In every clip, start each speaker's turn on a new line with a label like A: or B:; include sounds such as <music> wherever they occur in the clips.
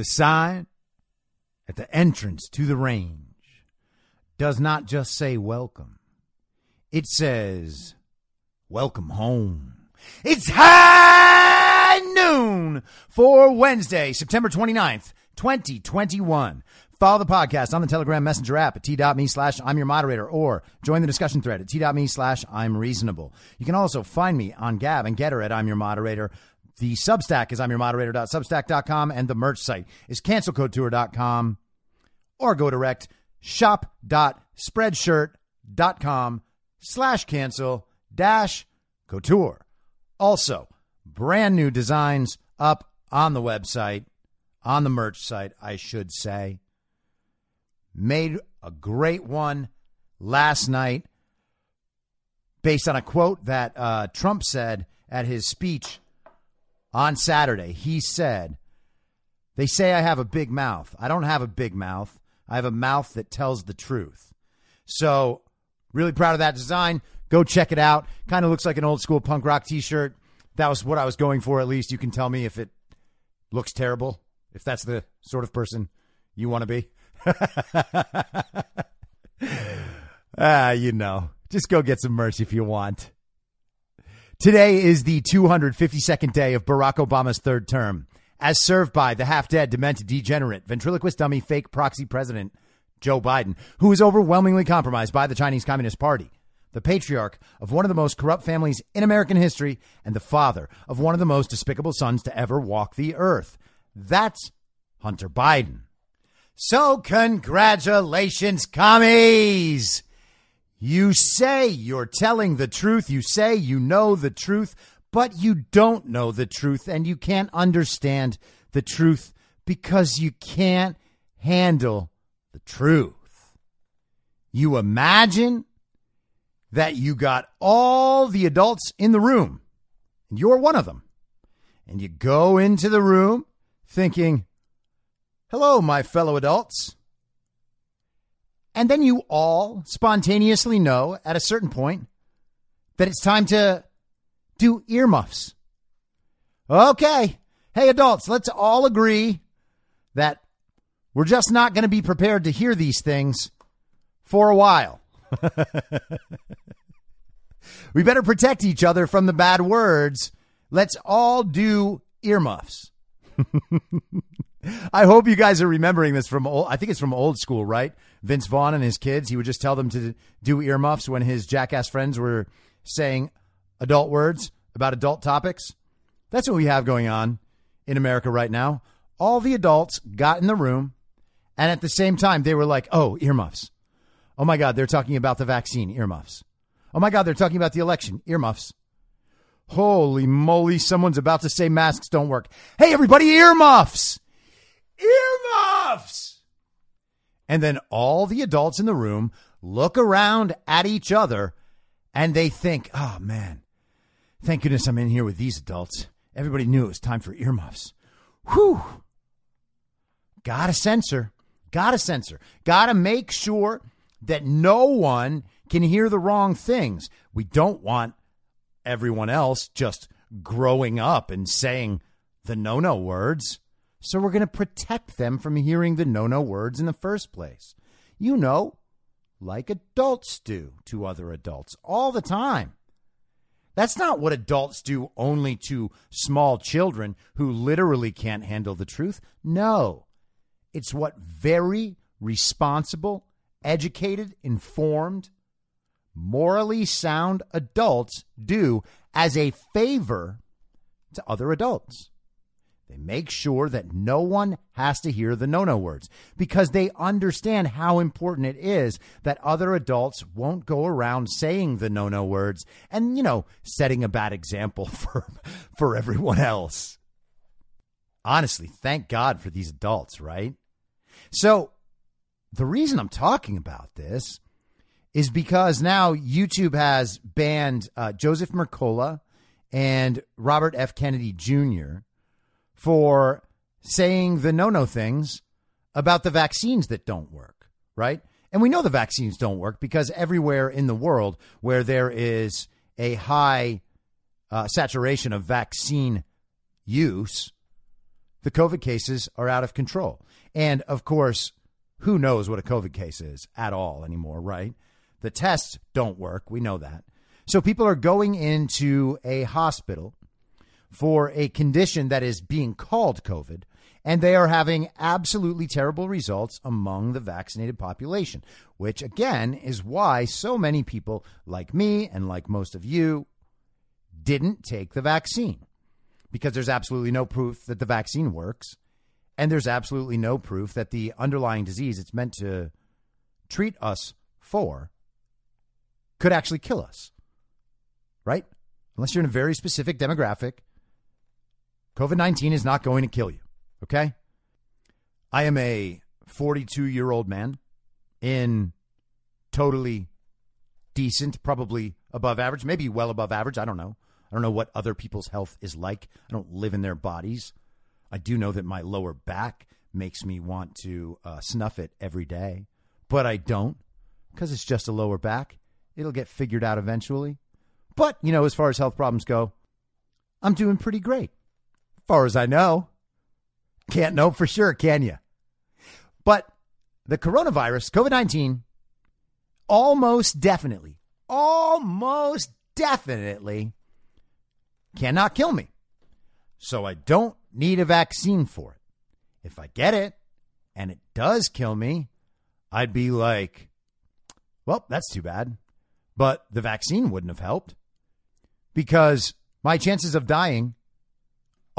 A: The sign at the entrance to the range does not just say welcome, it says welcome home. It's high noon for Wednesday, September 29th, 2021. Follow the podcast on the Telegram Messenger app at t.me slash I'm your moderator or join the discussion thread at t.me slash I'm reasonable. You can also find me on Gab and Gettr at I'm your moderator. The Substack is I'm your moderator.substack.com and the merch site is cancelcouture.com or go direct shop.spreadshirt.com slash cancel dash couture. Also, brand new designs up on the website, on the merch site, I should say made a great one last night based on a quote that uh, Trump said at his speech on Saturday. He said, They say I have a big mouth. I don't have a big mouth. I have a mouth that tells the truth. So, really proud of that design. Go check it out. Kind of looks like an old school punk rock t shirt. That was what I was going for, at least. You can tell me if it looks terrible, if that's the sort of person you want to be. <laughs> ah, you know, just go get some merch if you want. Today is the 252nd day of Barack Obama's third term, as served by the half dead, demented, degenerate, ventriloquist dummy, fake proxy president Joe Biden, who is overwhelmingly compromised by the Chinese Communist Party, the patriarch of one of the most corrupt families in American history, and the father of one of the most despicable sons to ever walk the earth. That's Hunter Biden. So, congratulations, commies! You say you're telling the truth. You say you know the truth, but you don't know the truth and you can't understand the truth because you can't handle the truth. You imagine that you got all the adults in the room and you're one of them. And you go into the room thinking, Hello, my fellow adults. And then you all spontaneously know at a certain point that it's time to do earmuffs. Okay. Hey, adults, let's all agree that we're just not going to be prepared to hear these things for a while. <laughs> we better protect each other from the bad words. Let's all do earmuffs. <laughs> I hope you guys are remembering this from old, I think it's from old school, right? Vince Vaughn and his kids, he would just tell them to do earmuffs when his jackass friends were saying adult words about adult topics. That's what we have going on in America right now. All the adults got in the room, and at the same time, they were like, oh, earmuffs. Oh my God, they're talking about the vaccine, earmuffs. Oh my God, they're talking about the election, earmuffs. Holy moly, someone's about to say masks don't work. Hey, everybody, earmuffs! Earmuffs! And then all the adults in the room look around at each other and they think, oh man, thank goodness I'm in here with these adults. Everybody knew it was time for earmuffs. Whew. Gotta censor. Gotta censor. Gotta make sure that no one can hear the wrong things. We don't want everyone else just growing up and saying the no no words. So we're going to protect them from hearing the no no words in the first place. You know, like adults do to other adults all the time. That's not what adults do only to small children who literally can't handle the truth. No, it's what very responsible, educated, informed, morally sound adults do as a favor to other adults. They make sure that no one has to hear the no no words because they understand how important it is that other adults won't go around saying the no no words and, you know, setting a bad example <laughs> for, for everyone else. Honestly, thank God for these adults, right? So, the reason I'm talking about this is because now YouTube has banned uh, Joseph Mercola and Robert F. Kennedy Jr. for saying the no no things about the vaccines that don't work, right? And we know the vaccines don't work because everywhere in the world where there is a high uh, saturation of vaccine use, the COVID cases are out of control. And of course, who knows what a COVID case is at all anymore, right? The tests don't work. We know that. So people are going into a hospital for a condition that is being called COVID, and they are having absolutely terrible results among the vaccinated population, which again is why so many people like me and like most of you didn't take the vaccine because there's absolutely no proof that the vaccine works. And there's absolutely no proof that the underlying disease it's meant to treat us for could actually kill us. Right? Unless you're in a very specific demographic, COVID 19 is not going to kill you. Okay? I am a 42 year old man in totally decent, probably above average, maybe well above average. I don't know. I don't know what other people's health is like. I don't live in their bodies. I do know that my lower back makes me want to uh, snuff it every day, but I don't because it's just a lower back. It'll get figured out eventually. But, you know, as far as health problems go, I'm doing pretty great. As far as I know. Can't know for sure, can you? But the coronavirus, COVID 19, almost definitely, almost definitely cannot kill me. So I don't need a vaccine for it. If I get it and it does kill me, I'd be like, well, that's too bad. But the vaccine wouldn't have helped because my chances of dying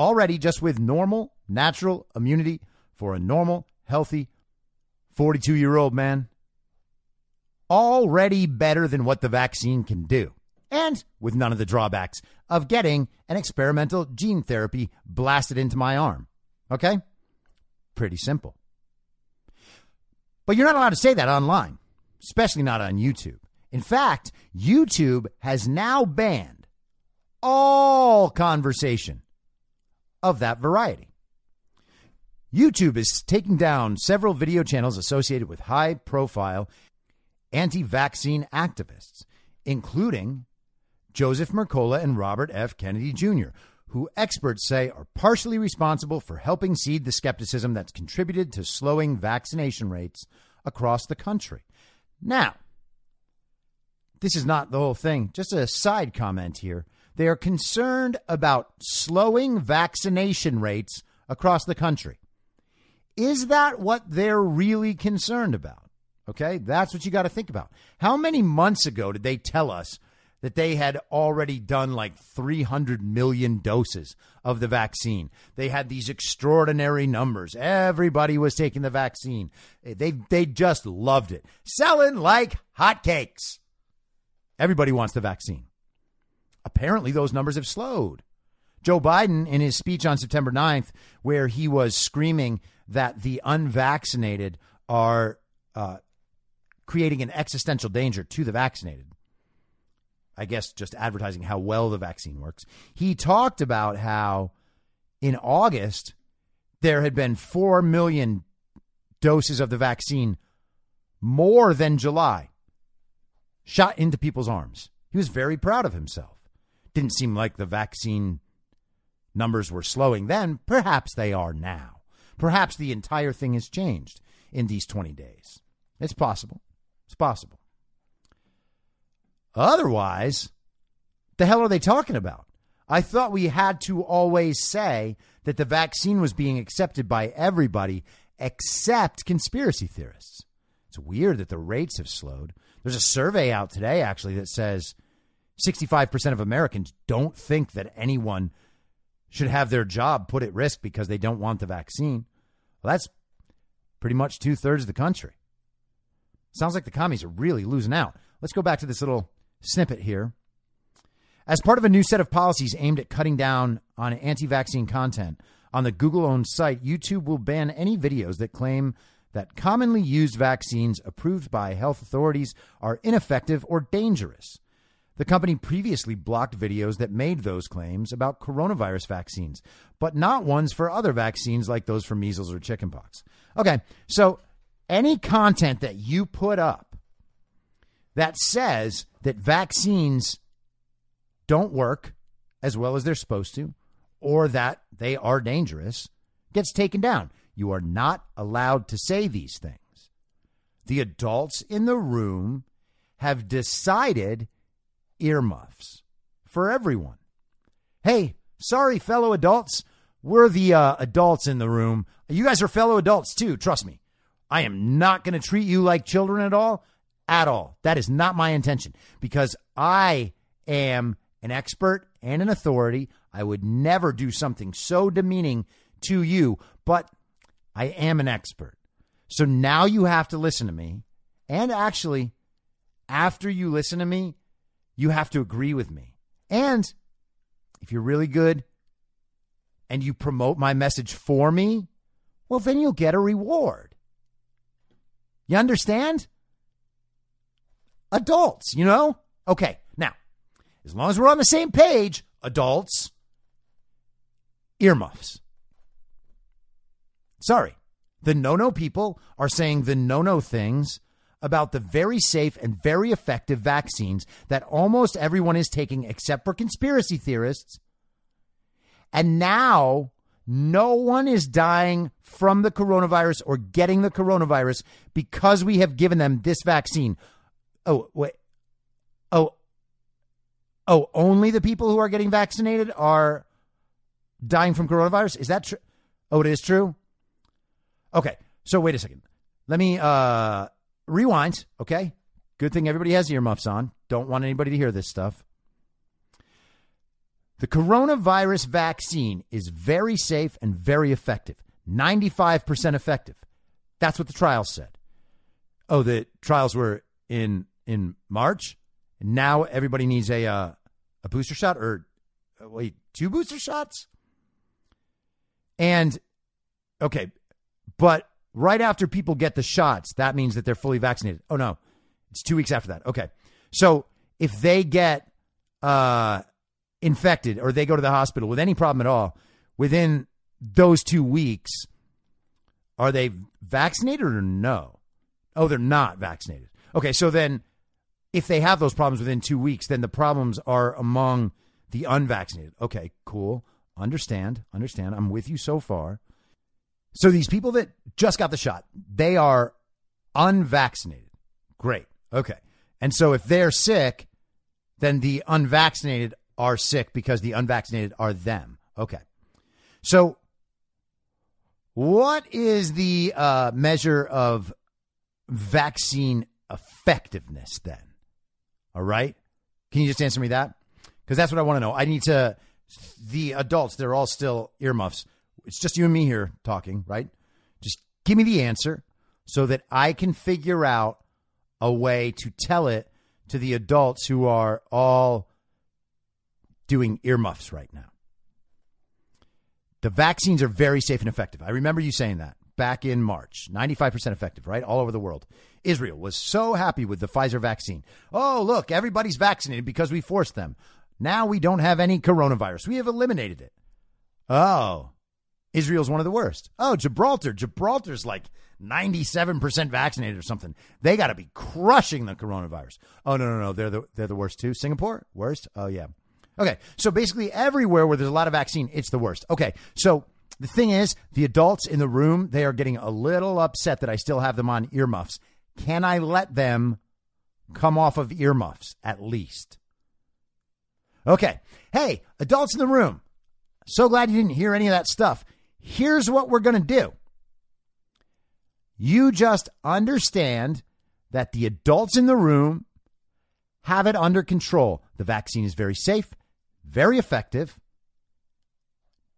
A: already just with normal, natural immunity for a normal, healthy 42 year old man, already better than what the vaccine can do and with none of the drawbacks of getting an experimental gene therapy blasted into my arm. Okay? Pretty simple. But you're not allowed to say that online, especially not on YouTube. In fact, YouTube has now banned all conversation of that variety. YouTube is taking down several video channels associated with high profile anti vaccine activists, including Joseph Mercola and Robert F. Kennedy Jr., who experts say are partially responsible for helping seed the skepticism that's contributed to slowing vaccination rates across the country. Now, this is not the whole thing, just a side comment here. They are concerned about slowing vaccination rates across the country. Is that what they're really concerned about? Okay, that's what you got to think about. How many months ago did they tell us that they had already done like 300 million doses of the vaccine. They had these extraordinary numbers. Everybody was taking the vaccine. They they just loved it. Selling like hotcakes. Everybody wants the vaccine. Apparently those numbers have slowed. Joe Biden in his speech on September 9th where he was screaming that the unvaccinated are uh, creating an existential danger to the vaccinated I guess just advertising how well the vaccine works. He talked about how in August there had been 4 million doses of the vaccine more than July shot into people's arms. He was very proud of himself. Didn't seem like the vaccine numbers were slowing then. Perhaps they are now. Perhaps the entire thing has changed in these 20 days. It's possible. It's possible. Otherwise, the hell are they talking about? I thought we had to always say that the vaccine was being accepted by everybody except conspiracy theorists. It's weird that the rates have slowed. There's a survey out today, actually, that says 65% of Americans don't think that anyone should have their job put at risk because they don't want the vaccine. Well, that's pretty much two thirds of the country. Sounds like the commies are really losing out. Let's go back to this little snippet here. As part of a new set of policies aimed at cutting down on anti vaccine content On the Google owned site, YouTube will ban any videos that claim that commonly used vaccines approved by health authorities are ineffective or dangerous. The company previously blocked videos that made those claims about coronavirus vaccines, but not ones for other vaccines like those for measles or chickenpox. Okay, so any content that you put up that says that vaccines don't work as well as they're supposed to, or that they are dangerous, gets taken down. You are not allowed to say these things. The adults in the room have decided earmuffs for everyone. Hey, sorry, fellow adults. We're the uh, adults in the room. You guys are fellow adults too. Trust me. I am not going to treat you like children at all. At all. That is not my intention because I am an expert and an authority. I would never do something so demeaning to you, but I am an expert. So now you have to listen to me. And actually, after you listen to me, you have to agree with me. And if you're really good and you promote my message for me, well, then you'll get a reward. You understand? Adults, you know? Okay, now, as long as we're on the same page, adults, earmuffs. Sorry. The no no people are saying the no no things about the very safe and very effective vaccines that almost everyone is taking except for conspiracy theorists. And now no one is dying from the coronavirus or getting the coronavirus because we have given them this vaccine. Oh, wait. Oh, oh, only the people who are getting vaccinated are dying from coronavirus? Is that true? Oh, it is true? Okay. So wait a second. Let me uh rewind, okay? Good thing everybody has earmuffs on. Don't want anybody to hear this stuff. The coronavirus vaccine is very safe and very effective. 95% effective. That's what the trials said. Oh, the trials were in in March. Now everybody needs a uh, a booster shot or uh, wait, two booster shots? And okay, but right after people get the shots, that means that they're fully vaccinated. Oh no, it's two weeks after that. Okay, so if they get uh, infected or they go to the hospital with any problem at all within those two weeks, are they vaccinated or no? Oh, they're not vaccinated. Okay, so then if they have those problems within two weeks, then the problems are among the unvaccinated. Okay, cool. Understand, understand. I'm with you so far. So these people that just got the shot, they are unvaccinated. Great. Okay. And so if they're sick, then the unvaccinated are sick because the unvaccinated are them. Okay. So what is the uh, measure of vaccine effectiveness then? All right. Can you just answer me that? Because that's what I want to know. I need to, the adults, they're all still earmuffs it's just you and me here talking, right? Just give me the answer so that I can figure out a way to tell it to the adults who are all doing earmuffs right now. The vaccines are very safe and effective. I remember you saying that back in March. 95% effective, right? All over the world. Israel was so happy with the Pfizer vaccine. Oh, look, everybody's vaccinated because we forced them. Now we don't have any coronavirus. We have eliminated it. Oh, Israel's one of the worst. Oh, Gibraltar. Gibraltar's like 97% vaccinated or something. They got to be crushing the coronavirus. Oh, no, no, no. They're the, they're the worst too. Singapore? Worst? Oh, yeah. Okay. So basically, everywhere where there's a lot of vaccine, it's the worst. Okay. So the thing is, the adults in the room, they are getting a little upset that I still have them on earmuffs. Can I let them come off of earmuffs at least? Okay. Hey, adults in the room. So glad you didn't hear any of that stuff. Here's what we're going to do. You just understand that the adults in the room have it under control. The vaccine is very safe, very effective.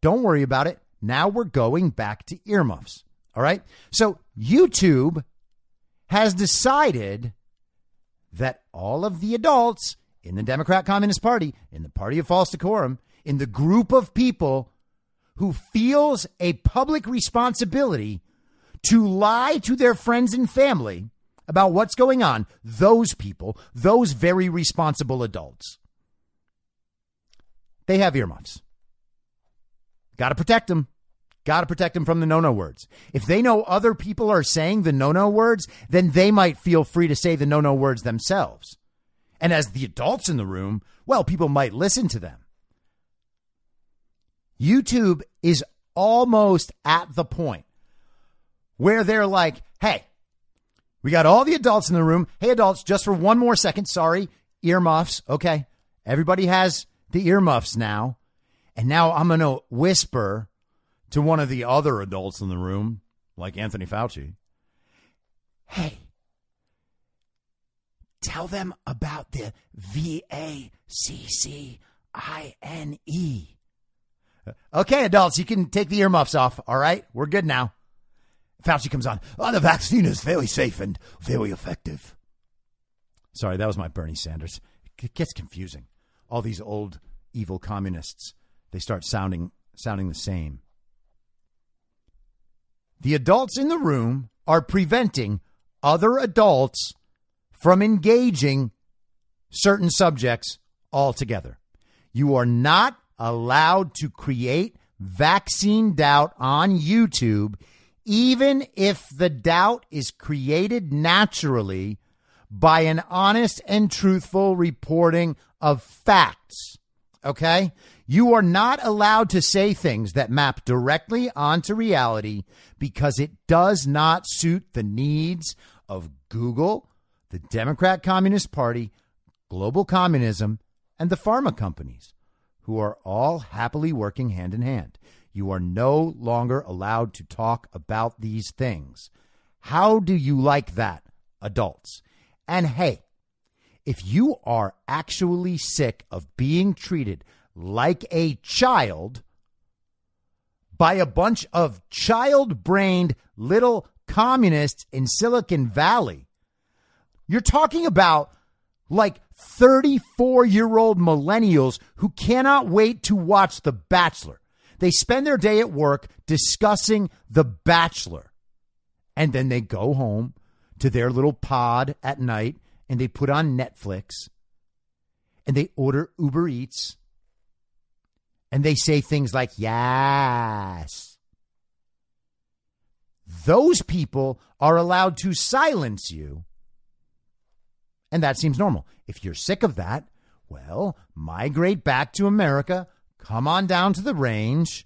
A: Don't worry about it. Now we're going back to earmuffs. All right. So YouTube has decided that all of the adults in the Democrat Communist Party, in the party of false decorum, in the group of people who feels a public responsibility to lie to their friends and family about what's going on, those people, those very responsible adults, they have earmuffs. Got to protect them. Got to protect them from the no no words. If they know other people are saying the no no words, then they might feel free to say the no no words themselves. And as the adults in the room, well, people might listen to them. YouTube is almost at the point where they're like, hey, we got all the adults in the room. Hey, adults, just for one more second, sorry, earmuffs. Okay. Everybody has the earmuffs now. And now I'm going to whisper to one of the other adults in the room, like Anthony Fauci. Hey, tell them about the V A C C I N E. Okay, adults, you can take the earmuffs off. All right, we're good now. Fauci comes on. Oh, the vaccine is very safe and very effective. Sorry, that was my Bernie Sanders. It gets confusing. All these old evil communists, they start sounding sounding the same. The adults in the room are preventing other adults from engaging certain subjects altogether. You are not allowed to create vaccine doubt on YouTube, even if the doubt is created naturally by an honest and truthful reporting of facts. Okay? You are not allowed to say things that map directly onto reality because it does not suit the needs of Google, the Democrat Communist Party, global communism, and the pharma companies, who are all happily working hand in hand. You are no longer allowed to talk about these things. How do you like that, adults? And hey, if you are actually sick of being treated like a child by a bunch of child brained little communists in Silicon Valley. You're talking about like 34 year old millennials who cannot wait to watch The Bachelor. They spend their day at work discussing The Bachelor. And then they go home to their little pod at night and they put on Netflix and they order Uber Eats and they say things like, yes. Those people are allowed to silence you. And that seems normal. If you're sick of that, well, migrate back to America, come on down to the range.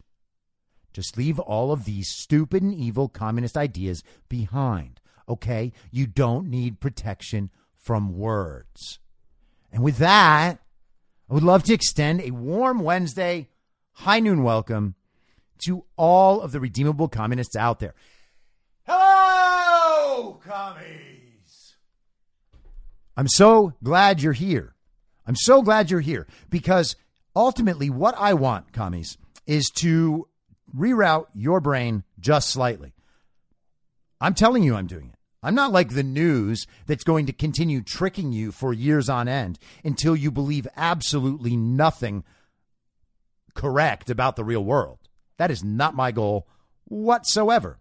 A: Just leave all of these stupid and evil communist ideas behind. Okay? You don't need protection from words. And with that, I would love to extend a warm Wednesday high noon welcome to all of the redeemable communists out there. Hello, commies. I'm so glad you're here. I'm so glad you're here because ultimately, what I want, commies, is to reroute your brain just slightly. I'm telling you, I'm doing it. I'm not like the news that's going to continue tricking you for years on end until you believe absolutely nothing correct about the real world. That is not my goal whatsoever.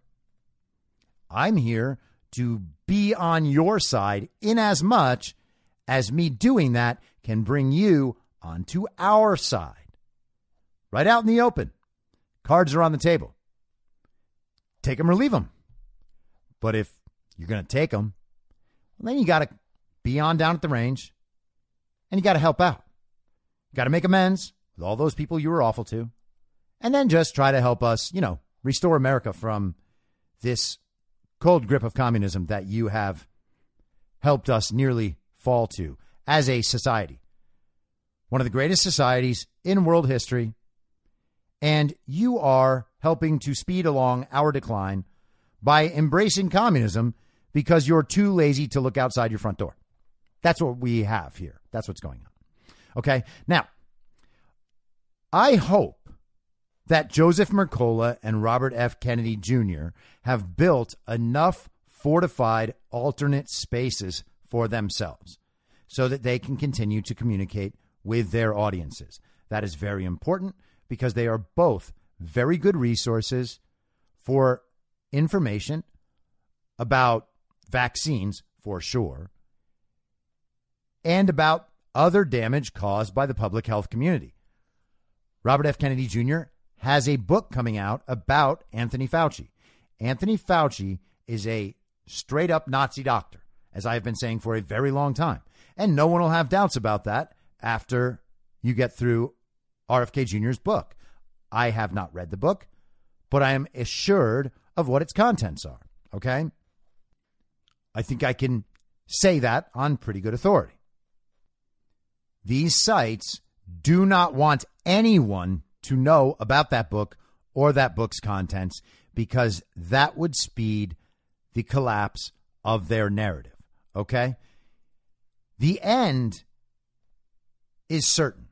A: I'm here to be on your side in as much as me doing that can bring you onto our side. Right out in the open. Cards are on the table. Take them or leave them. But if you're going to take them, well, then you got to be on down at the range and you got to help out. Got to make amends with all those people you were awful to, and then just try to help us, you know, restore America from this cold grip of communism that you have helped us nearly fall to as a society. One of the greatest societies in world history. And you are helping to speed along our decline by embracing communism because you're too lazy to look outside your front door. That's what we have here. That's what's going on. Okay. Now, I hope that Joseph Mercola and Robert F. Kennedy Jr. have built enough fortified alternate spaces for themselves so that they can continue to communicate with their audiences. That is very important because they are both very good resources for information about vaccines, for sure, and about other damage caused by the public health community. Robert F. Kennedy Jr. has a book coming out about Anthony Fauci. Anthony Fauci is a straight up Nazi doctor, as I have been saying for a very long time. And no one will have doubts about that after you get through RFK Jr.'s book. I have not read the book, but I am assured of what its contents are. Okay? I think I can say that on pretty good authority. These sites do not want anyone to know about that book or that book's contents because that would speed the collapse of their narrative. Okay? The end is certain.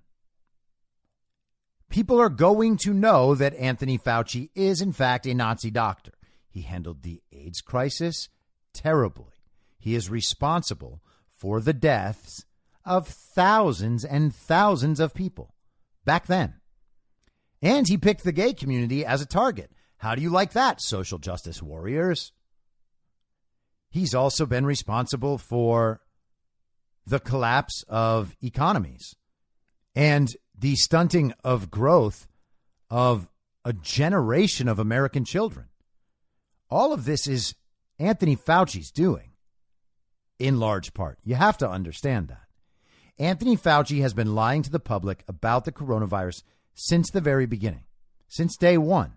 A: People are going to know that Anthony Fauci is, in fact, a Nazi doctor. He handled the AIDS crisis terribly. He is responsible for the deaths of thousands and thousands of people back then. And he picked the gay community as a target. How do you like that, social justice warriors? He's also been responsible for the collapse of economies and the stunting of growth of a generation of American children. All of this is Anthony Fauci's doing in large part. You have to understand that. Anthony Fauci has been lying to the public about the coronavirus since the very beginning, since day one.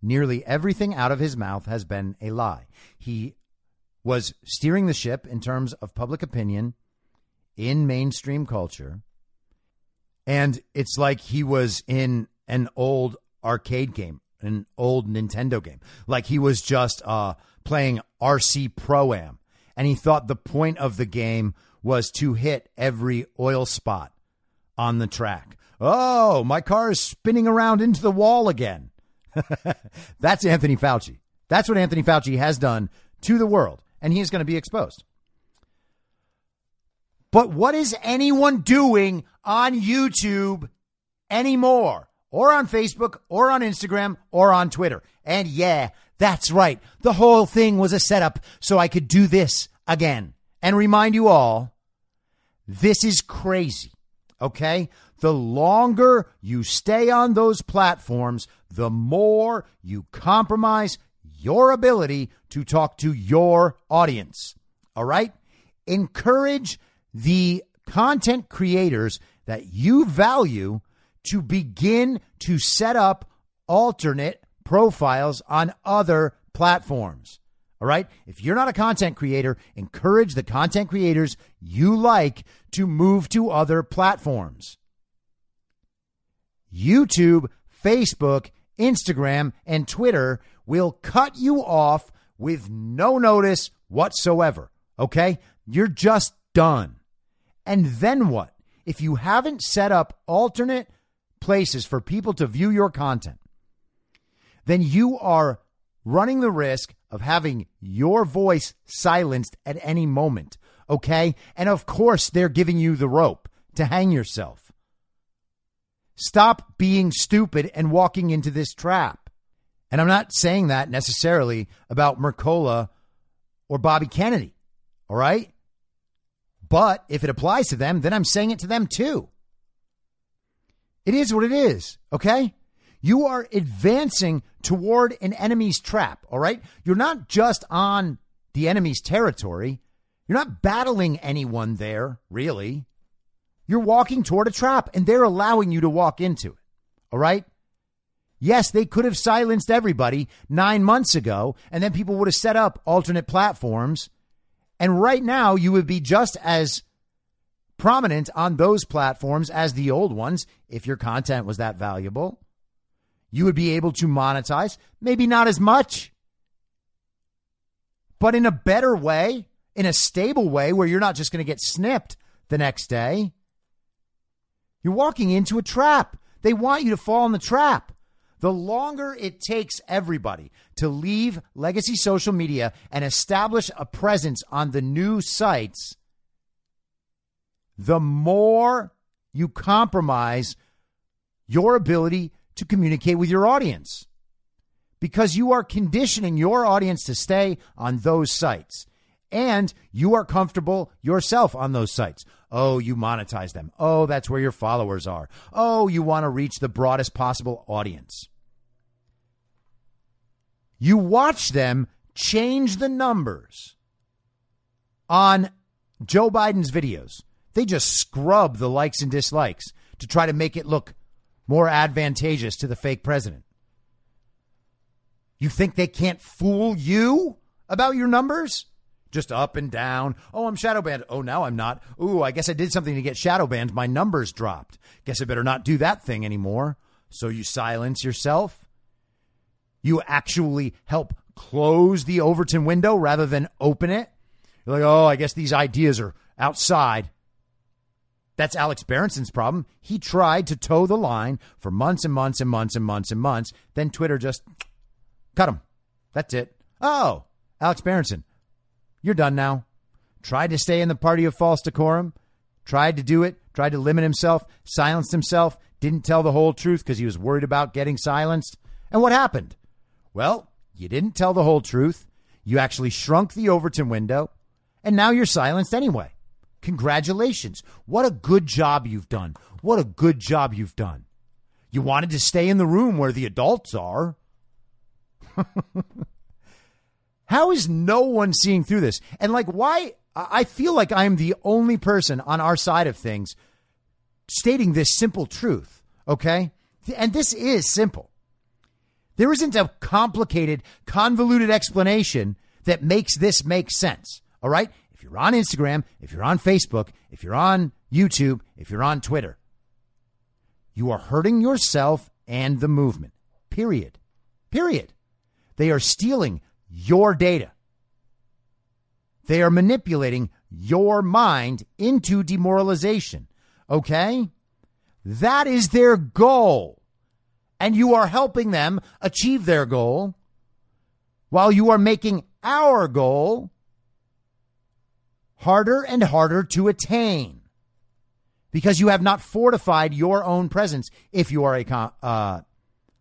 A: Nearly everything out of his mouth has been a lie. He was steering the ship in terms of public opinion in mainstream culture. And it's like he was in an old arcade game, an old Nintendo game. Like he was just uh, playing RC Pro Am. And he thought the point of the game was to hit every oil spot on the track. Oh, my car is spinning around into the wall again. <laughs> That's Anthony Fauci. That's what Anthony Fauci has done to the world, and he is going to be exposed. But what is anyone doing on YouTube anymore, or on Facebook, or on Instagram, or on Twitter? And yeah, that's right. The whole thing was a setup so I could do this again and remind you all this is crazy. Okay? The longer you stay on those platforms, the more you compromise your ability to talk to your audience. All right? Encourage the content creators that you value to begin to set up alternate profiles on other platforms. All right. If you're not a content creator, encourage the content creators you like to move to other platforms. YouTube, Facebook, Instagram, and Twitter will cut you off with no notice whatsoever. Okay. You're just done. And then what? If you haven't set up alternate places for people to view your content, then you are running the risk of having your voice silenced at any moment. Okay. And of course, they're giving you the rope to hang yourself. Stop being stupid and walking into this trap. And I'm not saying that necessarily about Mercola or Bobby Kennedy. All right. But if it applies to them, then I'm saying it to them too. It is what it is. Okay. You are advancing toward an enemy's trap, all right? You're not just on the enemy's territory. You're not battling anyone there, really. You're walking toward a trap and they're allowing you to walk into it, all right? Yes, they could have silenced everybody nine months ago, and then people would have set up alternate platforms. And right now, you would be just as prominent on those platforms as the old ones if your content was that valuable you would be able to monetize. Maybe not as much, but in a better way, in a stable way where you're not just going to get snipped the next day. You're walking into a trap. They want you to fall in the trap. The longer it takes everybody to leave legacy social media and establish a presence on the new sites, the more you compromise your ability to communicate with your audience because you are conditioning your audience to stay on those sites and you are comfortable yourself on those sites. Oh, you monetize them. Oh, that's where your followers are. Oh, you want to reach the broadest possible audience. You watch them change the numbers on Joe Biden's videos. They just scrub the likes and dislikes to try to make it look more advantageous to the fake president. You think they can't fool you about your numbers? Just up and down. Oh, I'm shadow banned. Oh, now I'm not. Ooh, I guess I did something to get shadow banned. My numbers dropped. Guess I better not do that thing anymore. So you silence yourself. You actually help close the Overton window rather than open it. You're like, oh, I guess these ideas are outside. That's Alex Berenson's problem. He tried to toe the line for months and months and months and months and months. Then Twitter just cut him. That's it. Oh, Alex Berenson, you're done now. Tried to stay in the party of false decorum. Tried to do it. Tried to limit himself. Silenced himself. Didn't tell the whole truth because he was worried about getting silenced. And what happened? Well, you didn't tell the whole truth. You actually shrunk the Overton window. And now you're silenced anyway. Congratulations. What a good job you've done. What a good job you've done. You wanted to stay in the room where the adults are. <laughs> How is no one seeing through this? And like, why? I feel like I'm the only person on our side of things stating this simple truth. Okay. And this is simple. There isn't a complicated, convoluted explanation that makes this make sense. All right If you're on Instagram, if you're on Facebook, if you're on YouTube, if you're on Twitter, you are hurting yourself and the movement. Period. Period. They are stealing your data. They are manipulating your mind into demoralization. Okay? That is their goal. And you are helping them achieve their goal while you are making our goal harder and harder to attain because you have not fortified your own presence if you are a, uh,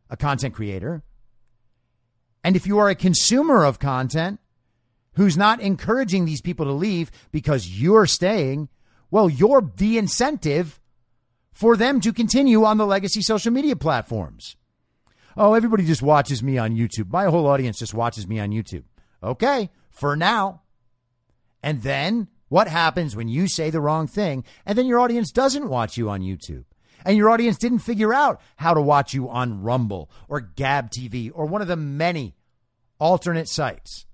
A: a content creator. And if you are a consumer of content who's not encouraging these people to leave because you're staying, well, you're the incentive for them to continue on the legacy social media platforms. Oh, everybody just watches me on YouTube. My whole audience just watches me on YouTube. Okay, for now. And then what happens when you say the wrong thing and then your audience doesn't watch you on YouTube? And your audience didn't figure out how to watch you on Rumble or Gab TV or one of the many alternate sites.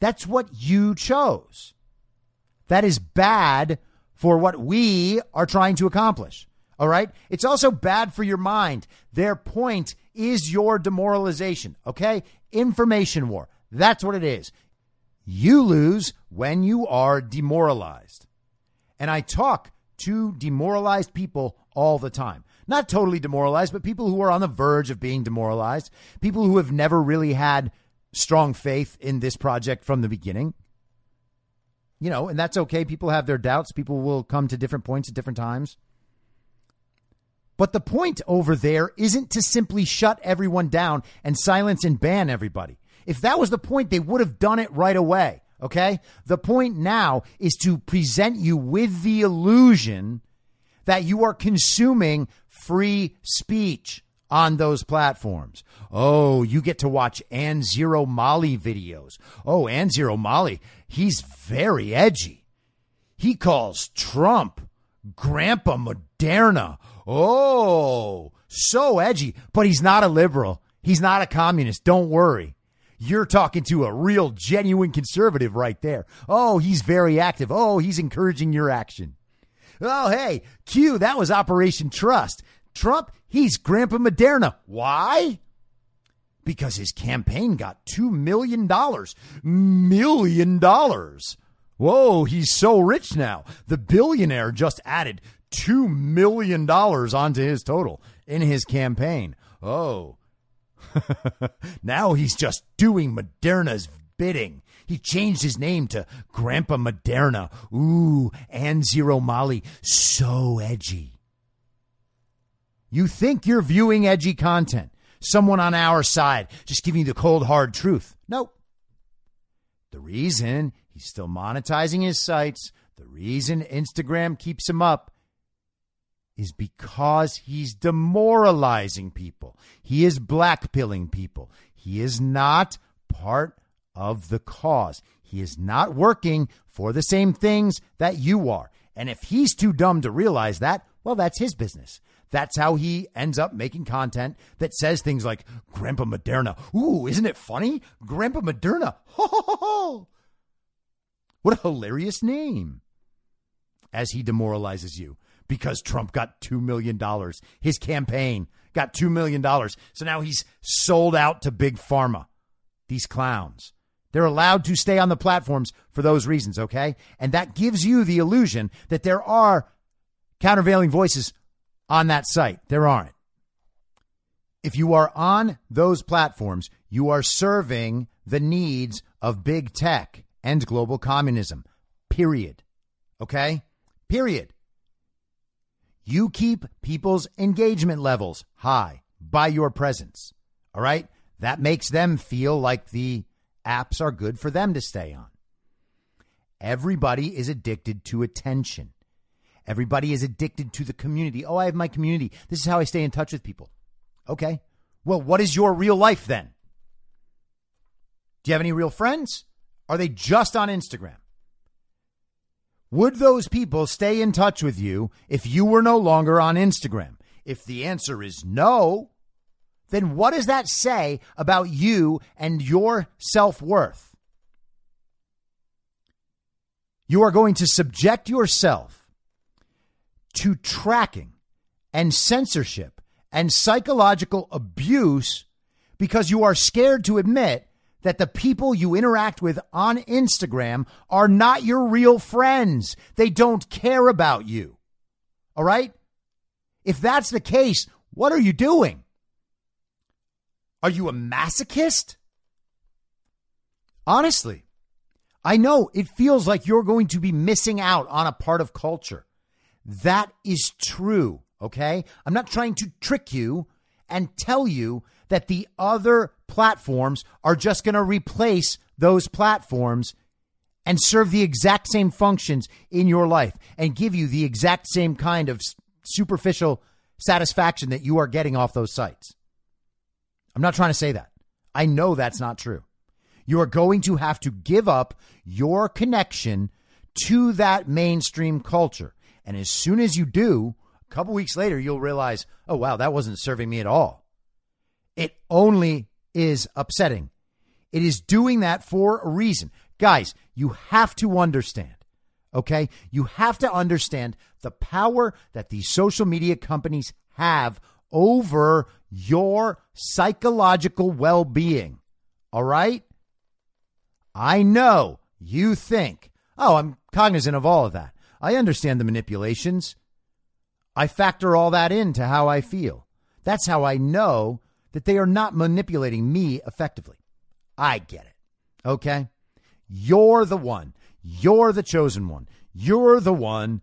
A: That's what you chose. That is bad for what we are trying to accomplish. All right. It's also bad for your mind. Their point is your demoralization. Okay. Information war. That's what it is. You lose when you are demoralized. And I talk to demoralized people all the time. Not totally demoralized, but people who are on the verge of being demoralized, people who have never really had strong faith in this project from the beginning. You know, and that's okay. People have their doubts. People will come to different points at different times. But the point over there isn't to simply shut everyone down and silence and ban everybody. If that was the point, they would have done it right away. Okay. The point now is to present you with the illusion that you are consuming free speech on those platforms. Oh, you get to watch Anzero Mali videos. Oh, Anzero Mali, he's very edgy. He calls Trump Grandpa Moderna. Oh, so edgy, but he's not a liberal. He's not a communist. Don't worry. You're talking to a real, genuine conservative right there. Oh, he's very active. Oh, he's encouraging your action. Oh, hey, Q, that was Operation Trust. Trump, he's Grandpa Moderna. Why? Because his campaign got $2 million. Million dollars. Whoa, he's so rich now. The billionaire just added $2 million onto his total in his campaign. Oh, <laughs> now he's just doing Moderna's bidding. He changed his name to Grandpa Moderna. Ooh, and Zero Molly. so edgy. You think you're viewing edgy content, someone on our side, just giving you the cold, hard truth. Nope. The reason he's still monetizing his sites, the reason Instagram keeps him up is because he's demoralizing people. He is blackpilling people. He is not part of the cause. He is not working for the same things that you are. And if he's too dumb to realize that, well, that's his business. That's how he ends up making content that says things like Grandpa Moderna. Ooh, isn't it funny? Grandpa Moderna. <laughs> Ho, ho, ho. What a hilarious name. As he demoralizes you because Trump got $2 million. His campaign got $2 million. So now he's sold out to Big Pharma. These clowns. They're allowed to stay on the platforms for those reasons, okay? And that gives you the illusion that there are countervailing voices on that site. There aren't. If you are on those platforms, you are serving the needs of big tech and global communism. Period. Okay? Period. You keep people's engagement levels high by your presence. All right? That makes them feel like the apps are good for them to stay on. Everybody is addicted to attention. Everybody is addicted to the community. Oh, I have my community. This is how I stay in touch with people. Okay. Well, what is your real life then? Do you have any real friends? Are they just on Instagram? Would those people stay in touch with you if you were no longer on Instagram? If the answer is no, then what does that say about you and your self worth? You are going to subject yourself to tracking and censorship and psychological abuse because you are scared to admit that the people you interact with on Instagram are not your real friends. They don't care about you. All right? If that's the case, what are you doing? Are you a masochist? Honestly, I know it feels like you're going to be missing out on a part of culture. That is true, okay? I'm not trying to trick you and tell you that the other platforms are just going to replace those platforms and serve the exact same functions in your life and give you the exact same kind of superficial satisfaction that you are getting off those sites. I'm not trying to say that. I know that's not true. You are going to have to give up your connection to that mainstream culture. And as soon as you do, a couple weeks later, you'll realize, oh, wow, that wasn't serving me at all. It only is upsetting. It is doing that for a reason. Guys, you have to understand, okay? You have to understand the power that these social media companies have over your psychological well being. All right? I know you think, oh, I'm cognizant of all of that. I understand the manipulations. I factor all that into how I feel. That's how I know that they are not manipulating me effectively. I get it. Okay? You're the one. You're the chosen one. You're the one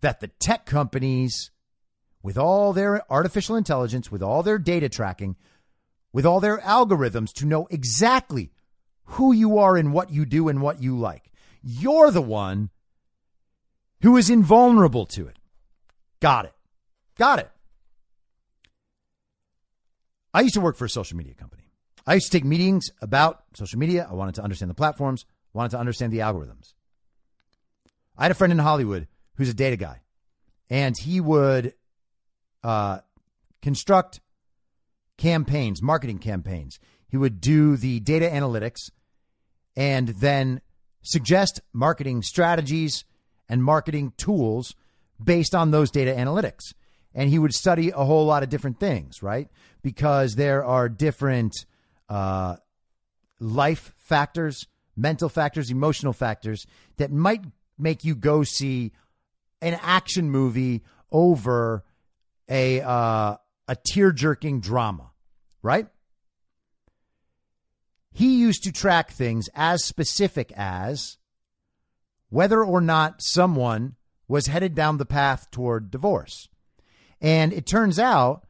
A: that the tech companies with all their artificial intelligence, with all their data tracking, with all their algorithms to know exactly who you are and what you do and what you like. You're the one who is invulnerable to it. Got it. Got it. I used to work for a social media company. I used to take meetings about social media. I wanted to understand the platforms, I wanted to understand the algorithms. I had a friend in Hollywood who's a data guy, and he would uh, construct campaigns, marketing campaigns. He would do the data analytics and then suggest marketing strategies and marketing tools based on those data analytics. And he would study a whole lot of different things, right? Because there are different uh, life factors, mental factors, emotional factors that might make you go see an action movie over a uh, a tear jerking drama, right? He used to track things as specific as whether or not someone was headed down the path toward divorce. And it turns out,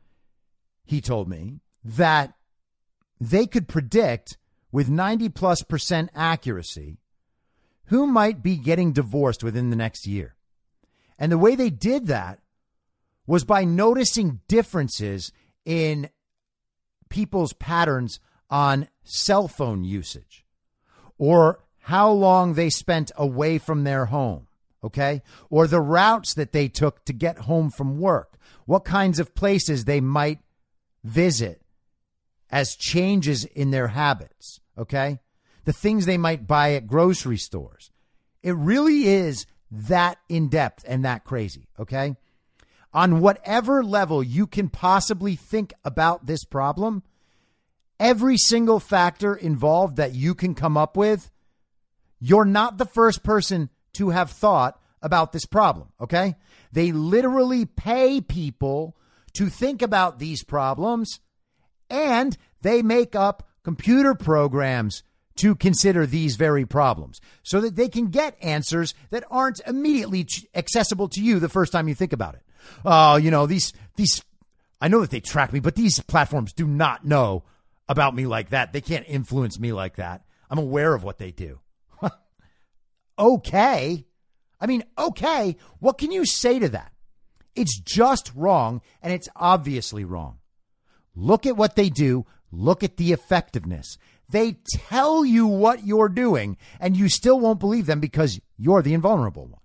A: he told me, that they could predict with 90 plus percent accuracy who might be getting divorced within the next year. And the way they did that was by noticing differences in people's patterns on cell phone usage or how long they spent away from their home, okay? Or the routes that they took to get home from work, what kinds of places they might visit as changes in their habits, okay? The things they might buy at grocery stores. It really is that in depth and that crazy, okay? On whatever level you can possibly think about this problem, every single factor involved that you can come up with, you're not the first person to have thought about this problem, okay? They literally pay people to think about these problems and they make up computer programs to consider these very problems so that they can get answers that aren't immediately accessible to you the first time you think about it. Oh, you know, these, these, I know that they track me, but these platforms do not know about me like that. They can't influence me like that. I'm aware of what they do. <laughs> okay. I mean, okay. What can you say to that? It's just wrong, and it's obviously wrong. Look at what they do. Look at the effectiveness. They tell you what you're doing, and you still won't believe them because you're the invulnerable one.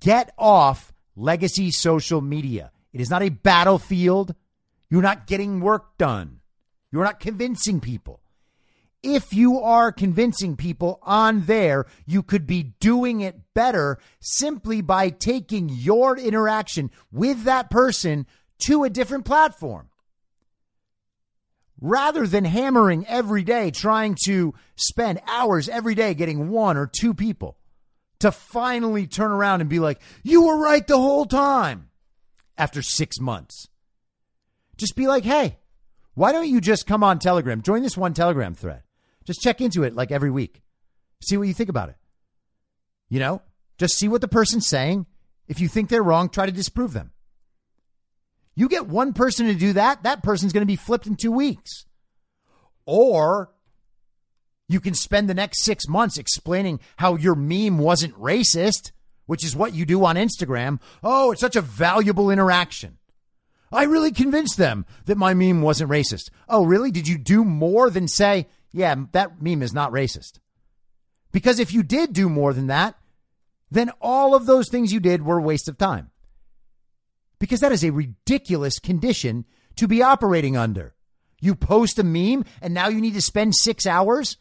A: Get off legacy social media. It is not a battlefield. You're not getting work done. You're not convincing people. If you are convincing people on there, you could be doing it better simply by taking your interaction with that person to a different platform rather than hammering every day, trying to spend hours every day getting one or two people to finally turn around and be like, you were right the whole time after six months. Just be like, hey, why don't you just come on Telegram? Join this one Telegram thread. Just check into it like every week. See what you think about it. You know, just see what the person's saying. If you think they're wrong, try to disprove them. You get one person to do that, that person's going to be flipped in two weeks. Or you can spend the next six months explaining how your meme wasn't racist, which is what you do on Instagram. Oh, it's such a valuable interaction. I really convinced them that my meme wasn't racist. Oh, really? Did you do more than say, yeah, that meme is not racist? Because if you did do more than that, then all of those things you did were a waste of time because that is a ridiculous condition to be operating under. You post a meme and now you need to spend six hours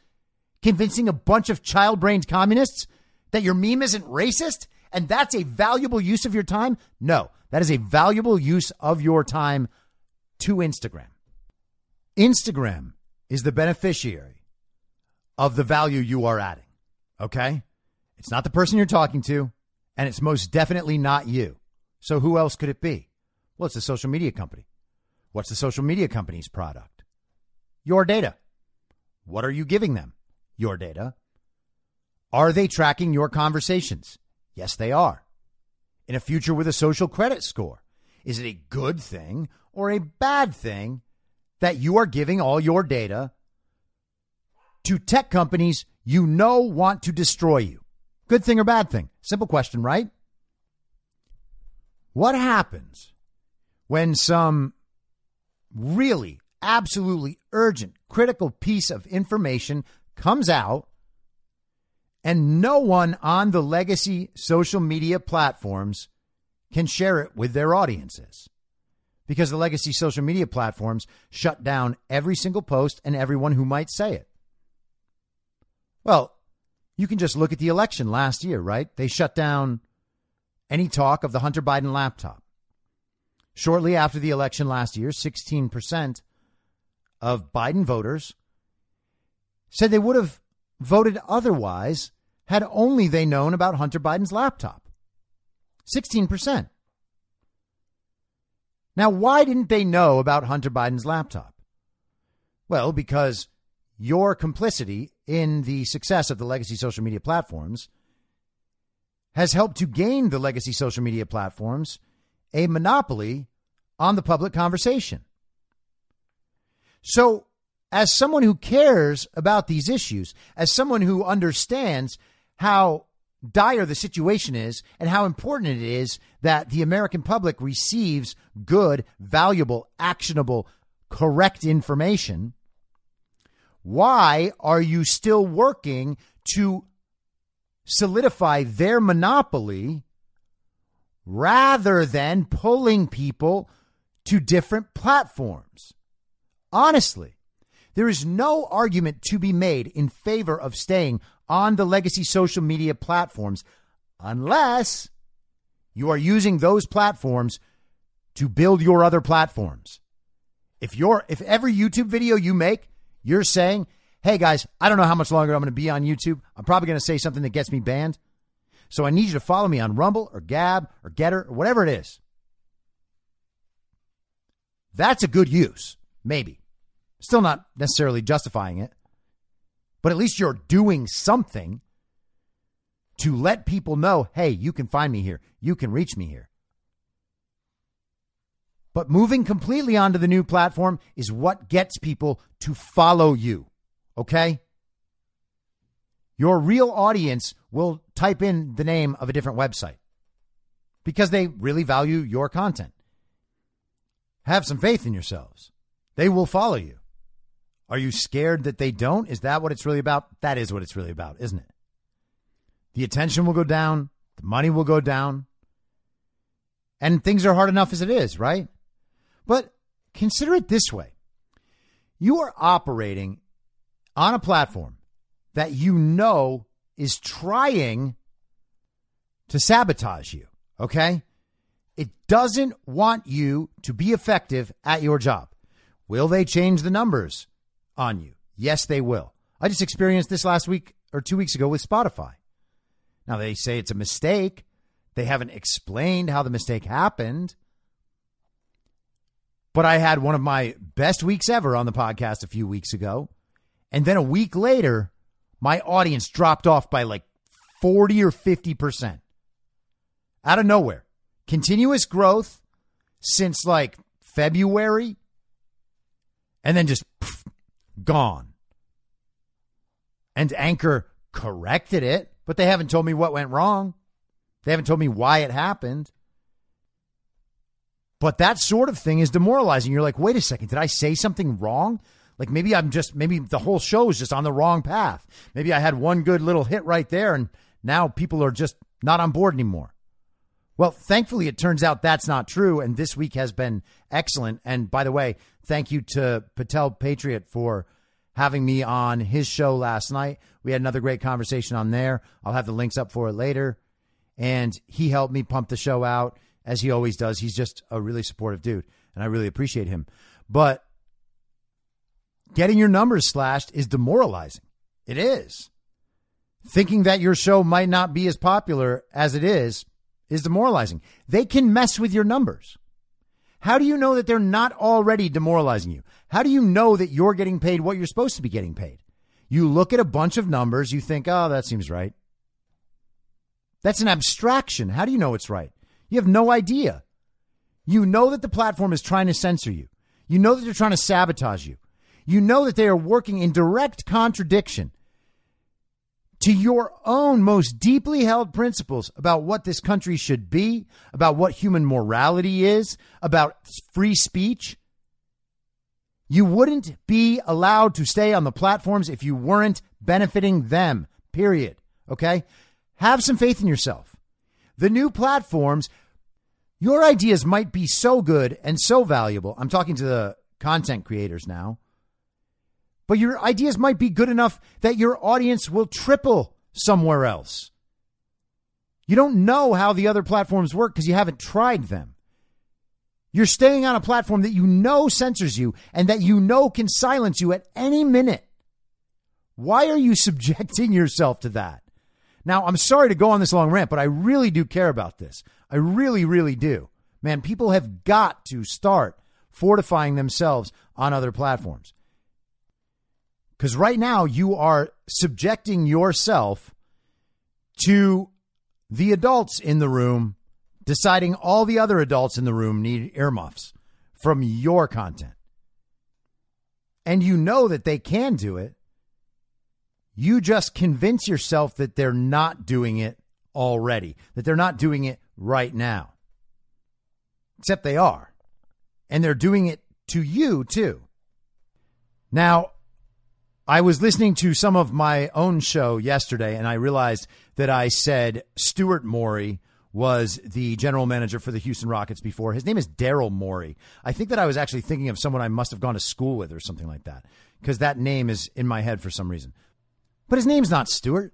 A: convincing a bunch of child brained communists that your meme isn't racist and that's a valuable use of your time? No, that is a valuable use of your time to Instagram. Instagram is the beneficiary of the value you are adding. Okay? It's not the person you're talking to, and it's most definitely not you. So who else could it be? Well, it's a social media company. What's the social media company's product? Your data. What are you giving them? Your data. Are they tracking your conversations? Yes, they are. In a future with a social credit score, is it a good thing or a bad thing that you are giving all your data to tech companies you know want to destroy you? Good thing or bad thing? Simple question, right? What happens when some really, absolutely urgent, critical piece of information comes out and no one on the legacy social media platforms can share it with their audiences? Because the legacy social media platforms shut down every single post and everyone who might say it. Well, you can just look at the election last year, right? They shut down any talk of the Hunter Biden laptop. Shortly after the election last year, 16% of Biden voters said they would have voted otherwise had only they known about Hunter Biden's laptop. 16%. Now, why didn't they know about Hunter Biden's laptop? Well, because your complicity in the success of the legacy social media platforms has helped to gain the legacy social media platforms a monopoly on the public conversation. So, as someone who cares about these issues, as someone who understands how dire the situation is and how important it is that the American public receives good, valuable, actionable, correct information, why are you still working to solidify their monopoly rather than pulling people to different platforms? Honestly, there is no argument to be made in favor of staying on the legacy social media platforms unless you are using those platforms to build your other platforms. If you're if every YouTube video you make, you're saying, "Hey guys, I don't know how much longer I'm going to be on YouTube. I'm probably going to say something that gets me banned. So I need you to follow me on Rumble or Gab or Gettr or whatever it is." That's a good use, maybe. Still not necessarily justifying it but at least you're doing something to let people know hey, you can find me here, you can reach me here. But moving completely onto the new platform is what gets people to follow you. Okay? Your real audience will type in the name of a different website because they really value your content. Have some faith in yourselves. They will follow you. Are you scared that they don't? Is that what it's really about? That is what it's really about, isn't it? The attention will go down, the money will go down, and things are hard enough as it is, right? But consider it this way you are operating on a platform that you know is trying to sabotage you, okay? It doesn't want you to be effective at your job. Will they change the numbers? On you. Yes, they will. I just experienced this last week or two weeks ago with Spotify. Now, they say it's a mistake. They haven't explained how the mistake happened. But I had one of my best weeks ever on the podcast a few weeks ago. And then a week later, my audience dropped off by like 40 or 50%. Out of nowhere. Continuous growth since like February. And then just gone. And Anchor corrected it, but they haven't told me what went wrong. They haven't told me why it happened. But that sort of thing is demoralizing. You're like, wait a second, did I say something wrong? Like maybe I'm just, maybe the whole show is just on the wrong path. Maybe I had one good little hit right there and now people are just not on board anymore. Well, thankfully, it turns out that's not true. And this week has been excellent. And by the way, thank you to Patel Patriot for having me on his show last night. We had another great conversation on there. I'll have the links up for it later. And he helped me pump the show out as he always does. He's just a really supportive dude, and I really appreciate him. But getting your numbers slashed is demoralizing. It is. Thinking that your show might not be as popular as it is is demoralizing. They can mess with your numbers. How do you know that they're not already demoralizing you? How do you know that you're getting paid what you're supposed to be getting paid? You look at a bunch of numbers, you think, oh, that seems right. That's an abstraction. How do you know it's right? You have no idea. You know that the platform is trying to censor you. You know that they're trying to sabotage you. You know that they are working in direct contradiction to your own most deeply held principles about what this country should be, about what human morality is, about free speech, you wouldn't be allowed to stay on the platforms if you weren't benefiting them, period. Okay? Have some faith in yourself. The new platforms, your ideas might be so good and so valuable. I'm talking to the content creators now but your ideas might be good enough that your audience will triple somewhere else. You don't know how the other platforms work because you haven't tried them. You're staying on a platform that you know censors you and that you know can silence you at any minute. Why are you <laughs> subjecting yourself to that? Now, I'm sorry to go on this long rant, but I really do care about this. I really, really do. Man, people have got to start fortifying themselves on other platforms. Because right now you are subjecting yourself to the adults in the room deciding all the other adults in the room need earmuffs from your content. And you know that they can do it. You just convince yourself that they're not doing it already, that they're not doing it right now. Except they are. And they're doing it to you, too. Now, I was listening to some of my own show yesterday, and I realized that I said Stuart Morey was the general manager for the Houston Rockets before. His name is Daryl Morey. I think that I was actually thinking of someone I must have gone to school with or something like that, because that name is in my head for some reason. But his name's not Stuart.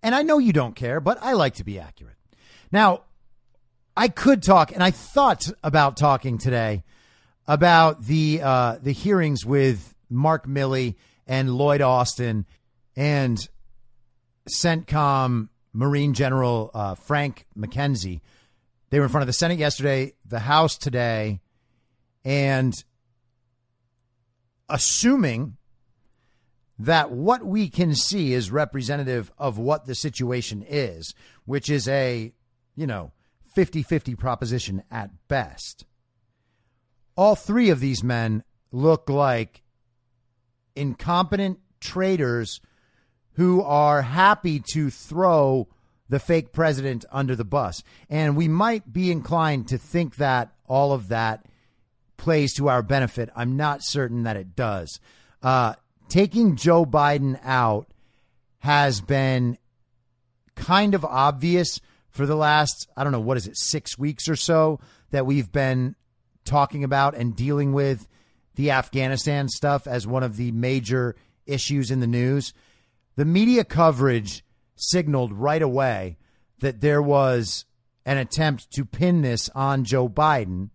A: And I know you don't care, but I like to be accurate. Now, I could talk, and I thought about talking today about the uh, the hearings with Mark Milley and Lloyd Austin and CENTCOM Marine General uh, Frank McKenzie. They were in front of the Senate yesterday, the House today, and assuming that what we can see is representative of what the situation is, which is a, you know, 50 50 proposition at best. All three of these men look like incompetent traitors who are happy to throw the fake president under the bus. And we might be inclined to think that all of that plays to our benefit. I'm not certain that it does. Uh, taking Joe Biden out has been kind of obvious for the last, I don't know, what is it, six weeks or so that we've been talking about and dealing with the Afghanistan stuff as one of the major issues in the news. The media coverage signaled right away that there was an attempt to pin this on Joe Biden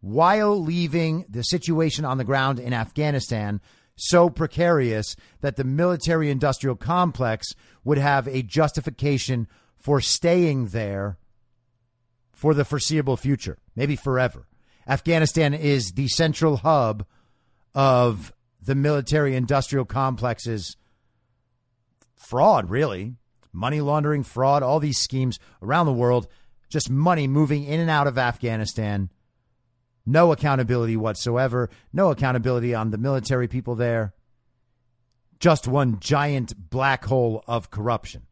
A: while leaving the situation on the ground in Afghanistan so precarious that the military industrial complex would have a justification for staying there for the foreseeable future, maybe forever. Afghanistan is the central hub of the military industrial complex's fraud, really. Money laundering, fraud, all these schemes around the world, just money moving in and out of Afghanistan no accountability whatsoever. No accountability on the military people there. Just one giant black hole of corruption.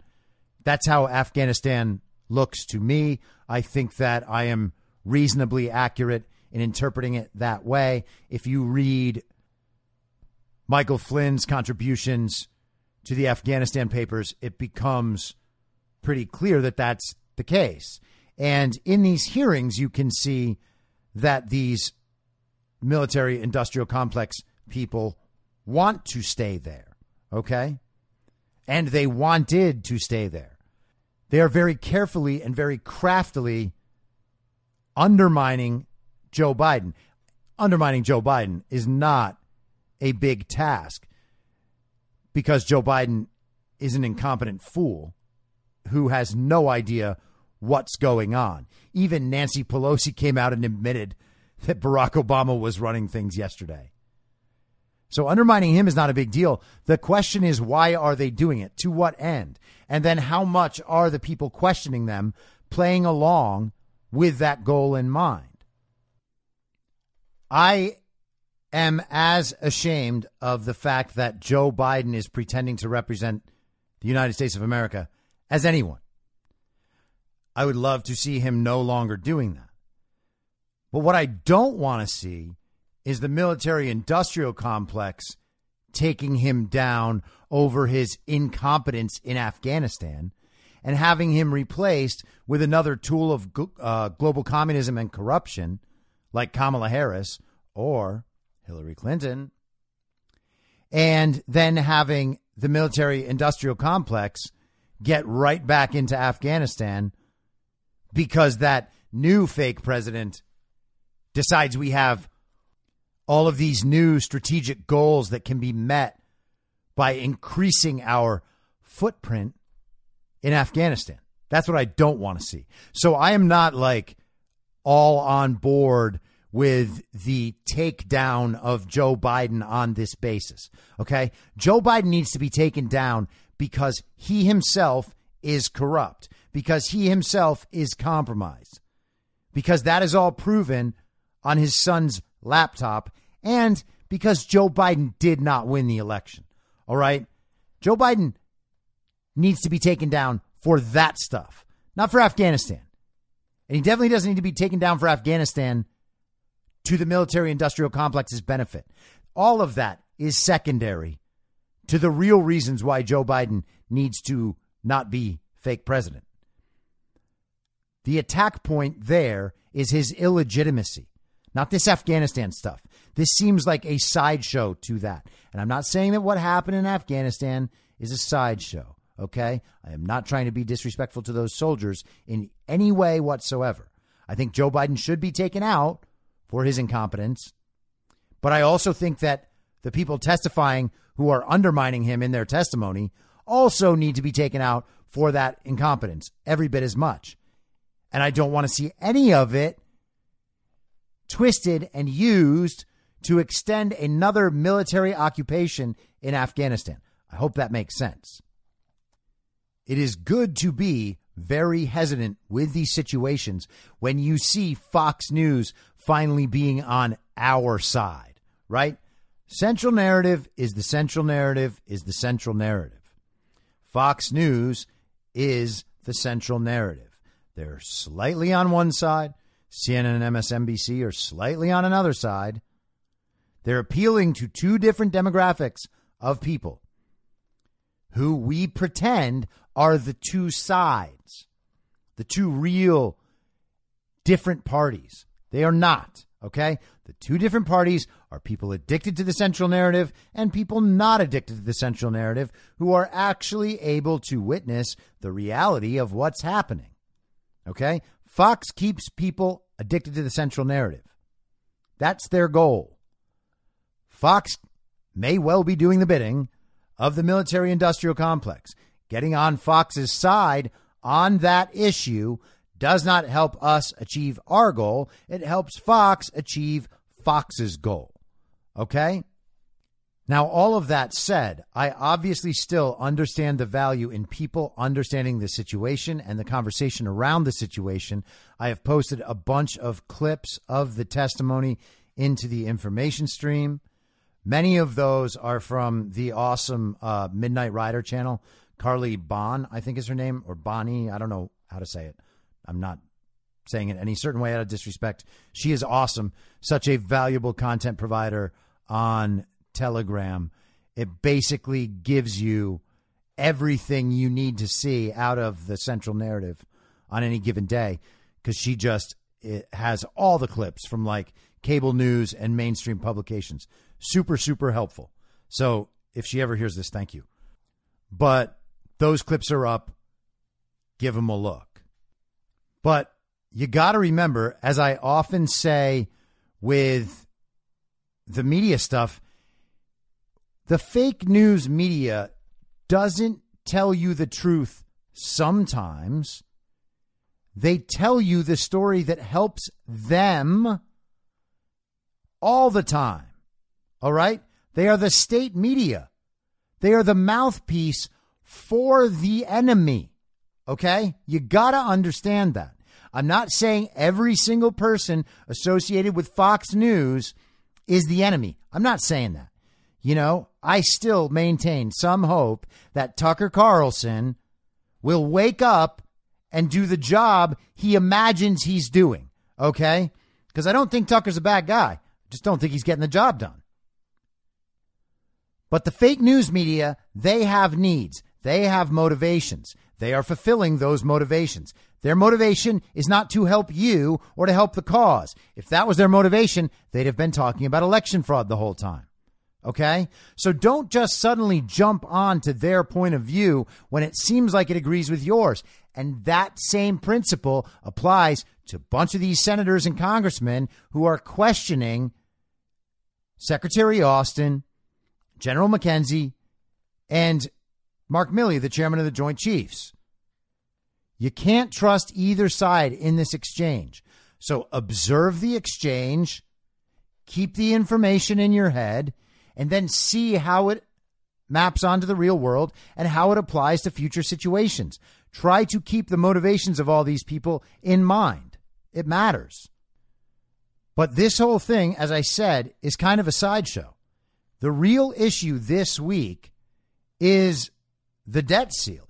A: That's how Afghanistan looks to me. I think that I am reasonably accurate in interpreting it that way. If you read Michael Flynn's contributions to the Afghanistan papers, it becomes pretty clear that that's the case. And in these hearings, you can see that these military industrial complex people want to stay there. Okay. And they wanted to stay there. They are very carefully and very craftily undermining Joe Biden. Undermining Joe Biden is not a big task because Joe Biden is an incompetent fool who has no idea what's going on. Even Nancy Pelosi came out and admitted that Barack Obama was running things yesterday. So undermining him is not a big deal. The question is, why are they doing it? To what end? And then how much are the people questioning them playing along with that goal in mind? I am as ashamed of the fact that Joe Biden is pretending to represent the United States of America as anyone. I would love to see him no longer doing that. But what I don't want to see is the military industrial complex taking him down over his incompetence in Afghanistan and having him replaced with another tool of uh, global communism and corruption like Kamala Harris or Hillary Clinton. And then having the military industrial complex get right back into Afghanistan because that new fake president decides we have all of these new strategic goals that can be met by increasing our footprint in Afghanistan. That's what I don't want to see. So I am not like all on board with the takedown of Joe Biden on this basis. Okay. Joe Biden needs to be taken down because he himself is corrupt because he himself is compromised. because that is all proven on his son's laptop and because Joe Biden did not win the election. All right? Joe Biden needs to be taken down for that stuff, not for Afghanistan. And he definitely doesn't need to be taken down for Afghanistan to the military industrial complex's benefit. All of that is secondary to the real reasons why Joe Biden needs to not be fake president. The attack point there is his illegitimacy, not this Afghanistan stuff. This seems like a sideshow to that. And I'm not saying that what happened in Afghanistan is a sideshow, okay? I am not trying to be disrespectful to those soldiers in any way whatsoever. I think Joe Biden should be taken out for his incompetence. But I also think that the people testifying who are undermining him in their testimony also need to be taken out for that incompetence every bit as much. And I don't want to see any of it twisted and used to extend another military occupation in Afghanistan. I hope that makes sense. It is good to be very hesitant with these situations when you see Fox News finally being on our side, right? Central narrative is the central narrative is the central narrative. Fox News is the central narrative. They're slightly on one side. CNN and MSNBC are slightly on another side. They're appealing to two different demographics of people who we pretend are the two sides, the two real different parties. They are not, okay? The two different parties are people addicted to the central narrative and people not addicted to the central narrative who are actually able to witness the reality of what's happening. Okay? Fox keeps people addicted to the central narrative. That's their goal. Fox may well be doing the bidding of the military industrial complex. Getting on Fox's side on that issue does not help us achieve our goal. It helps Fox achieve Fox's goal. Okay? Now, all of that said, I obviously still understand the value in people understanding the situation and the conversation around the situation. I have posted a bunch of clips of the testimony into the information stream. Many of those are from the awesome uh, Midnight Rider channel. Carly Bon, I think is her name, or Bonnie. I don't know how to say it. I'm not saying it any certain way out of disrespect. She is awesome. Such a valuable content provider on Telegram. It basically gives you everything you need to see out of the central narrative on any given day because she just it has all the clips from like cable news and mainstream publications. Super, super helpful. So if she ever hears this, thank you. But those clips are up. Give them a look. But you got to remember, as I often say with the media stuff, the fake news media doesn't tell you the truth sometimes. They tell you the story that helps them all the time. All right? They are the state media. They are the mouthpiece for the enemy. Okay? You got to understand that. I'm not saying every single person associated with Fox News is the enemy. I'm not saying that. You know, I still maintain some hope that Tucker Carlson will wake up and do the job he imagines he's doing. Okay? Because I don't think Tucker's a bad guy. Just don't think he's getting the job done. But the fake news media, they have needs. They have motivations. They are fulfilling those motivations. Their motivation is not to help you or to help the cause. If that was their motivation, they'd have been talking about election fraud the whole time. Okay? So don't just suddenly jump on to their point of view when it seems like it agrees with yours. And that same principle applies to a bunch of these senators and congressmen who are questioning Secretary Austin, General McKenzie, and Mark Milley, the chairman of the Joint Chiefs. You can't trust either side in this exchange. So observe the exchange, keep the information in your head, and then see how it maps onto the real world and how it applies to future situations. Try to keep the motivations of all these people in mind. It matters. But this whole thing, as I said, is kind of a sideshow. The real issue this week is the debt ceiling.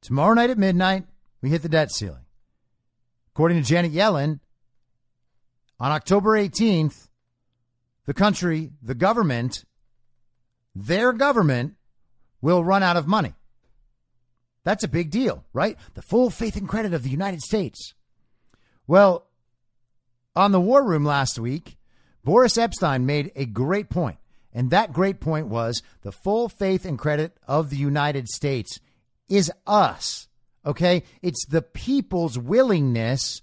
A: Tomorrow night at midnight, we hit the debt ceiling. According to Janet Yellen, on October 18th, the country, the government, their government will run out of money. That's a big deal, right? The full faith and credit of the United States. Well, on the War Room last week, Boris Epshteyn made a great point, and that great point was the full faith and credit of the United States is us. Okay? It's the people's willingness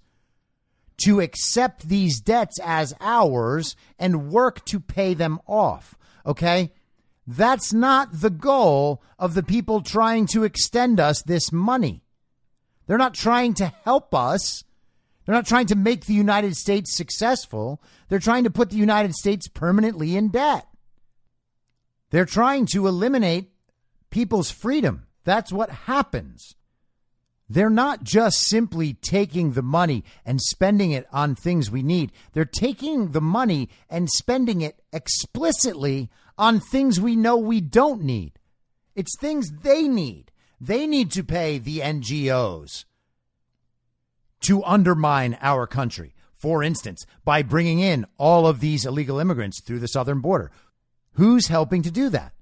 A: to accept these debts as ours and work to pay them off. Okay? That's not the goal of the people trying to extend us this money. They're not trying to help us. They're not trying to make the United States successful. They're trying to put the United States permanently in debt. They're trying to eliminate people's freedom. That's what happens. They're not just simply taking the money and spending it on things we need. They're taking the money and spending it explicitly on things we know we don't need. It's things they need. They need to pay the NGOs to undermine our country. For instance, by bringing in all of these illegal immigrants through the southern border. Who's helping to do that?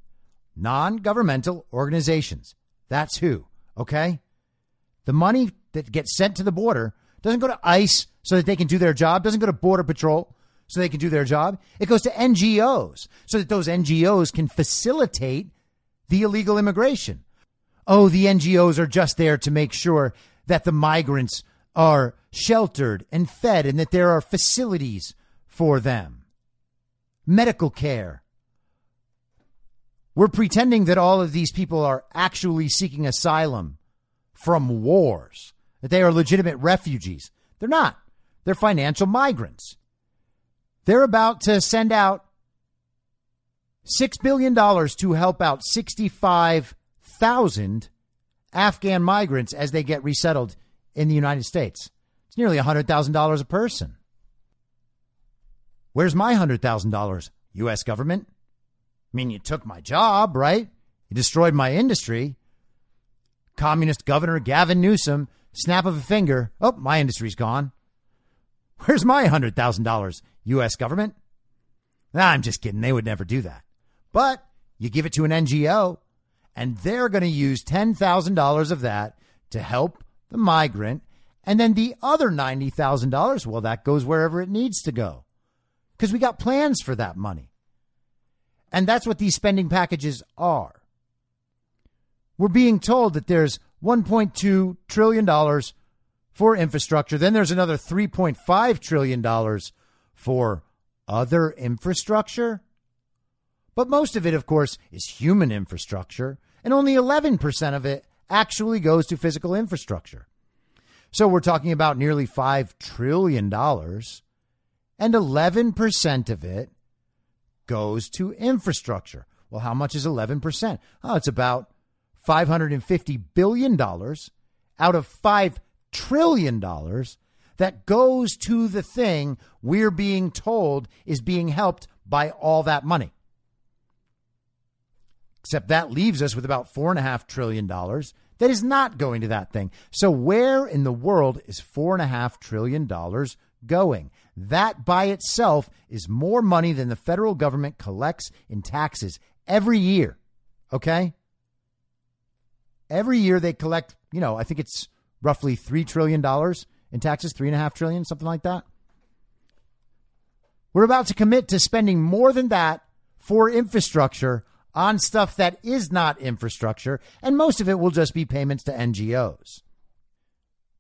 A: Non governmental organizations. That's who, okay? The money that gets sent to the border doesn't go to ICE so that they can do their job, doesn't go to Border Patrol so they can do their job. It goes to NGOs so that those NGOs can facilitate the illegal immigration. Oh, the NGOs are just there to make sure that the migrants are sheltered and fed and that there are facilities for them. Medical care. We're pretending that all of these people are actually seeking asylum from wars, that they are legitimate refugees. They're not. They're financial migrants. They're about to send out $6 billion to help out 65,000 Afghan migrants as they get resettled in the United States. It's nearly $100,000 a person. Where's my $100,000, U.S. government? I mean, you took my job, right? You destroyed my industry. Communist Governor Gavin Newsom, snap of a finger, oh, my industry's gone. Where's my $100,000, U.S. government? Nah, I'm just kidding. They would never do that. But you give it to an NGO, and they're going to use $10,000 of that to help the migrant. And then the other $90,000, well, that goes wherever it needs to go because we got plans for that money. And that's what these spending packages are. We're being told that there's $1.2 trillion for infrastructure. Then there's another $3.5 trillion for other infrastructure. But most of it, of course, is human infrastructure, and only 11% of it actually goes to physical infrastructure. So we're talking about nearly $5 trillion, and 11% of it goes to infrastructure. Well, how much is 11%? Oh, it's about $550 billion out of $5 trillion that goes to the thing we're being told is being helped by all that money. Except that leaves us with about $4.5 trillion that is not going to that thing. So, where in the world is $4.5 trillion going? That by itself is more money than the federal government collects in taxes every year. Okay? Every year they collect, you know, I think it's roughly $3 trillion in taxes, 3.5 trillion, something like that. We're about to commit to spending more than that for infrastructure on stuff that is not infrastructure, and most of it will just be payments to NGOs.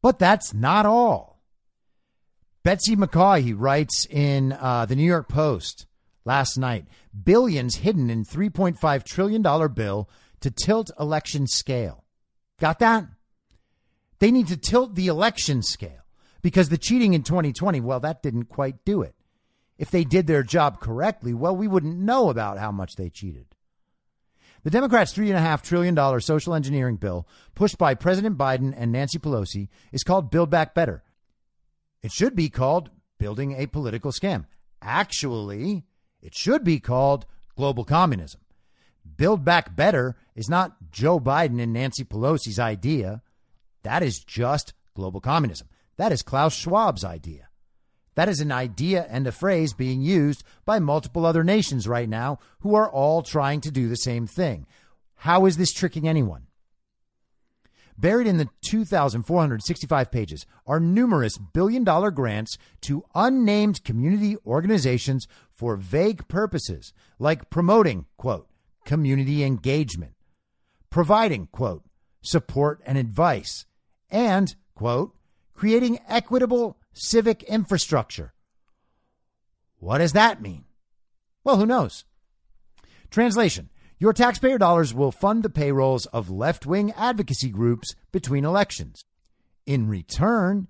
A: But that's not all. Betsy McCaughey writes in uh, the New York Post last night billions hidden in $3.5 trillion bill to tilt election scale. Got that? They need to tilt the election scale because the cheating in 2020, well, that didn't quite do it. If they did their job correctly, well, we wouldn't know about how much they cheated. The Democrats' $3.5 trillion social engineering bill, pushed by President Biden and Nancy Pelosi, is called Build Back Better. It should be called building a political scam. Actually, it should be called global communism. Build Back Better is not Joe Biden and Nancy Pelosi's idea. That is just global communism. That is Klaus Schwab's idea. That is an idea and a phrase being used by multiple other nations right now who are all trying to do the same thing. How is this tricking anyone? Buried in the 2,465 pages are numerous billion dollar grants to unnamed community organizations for vague purposes, like promoting, quote, community engagement, providing, quote, support and advice, and, quote, creating equitable civic infrastructure. What does that mean? Well, who knows? Translation Your taxpayer dollars will fund the payrolls of left wing advocacy groups between elections. In return,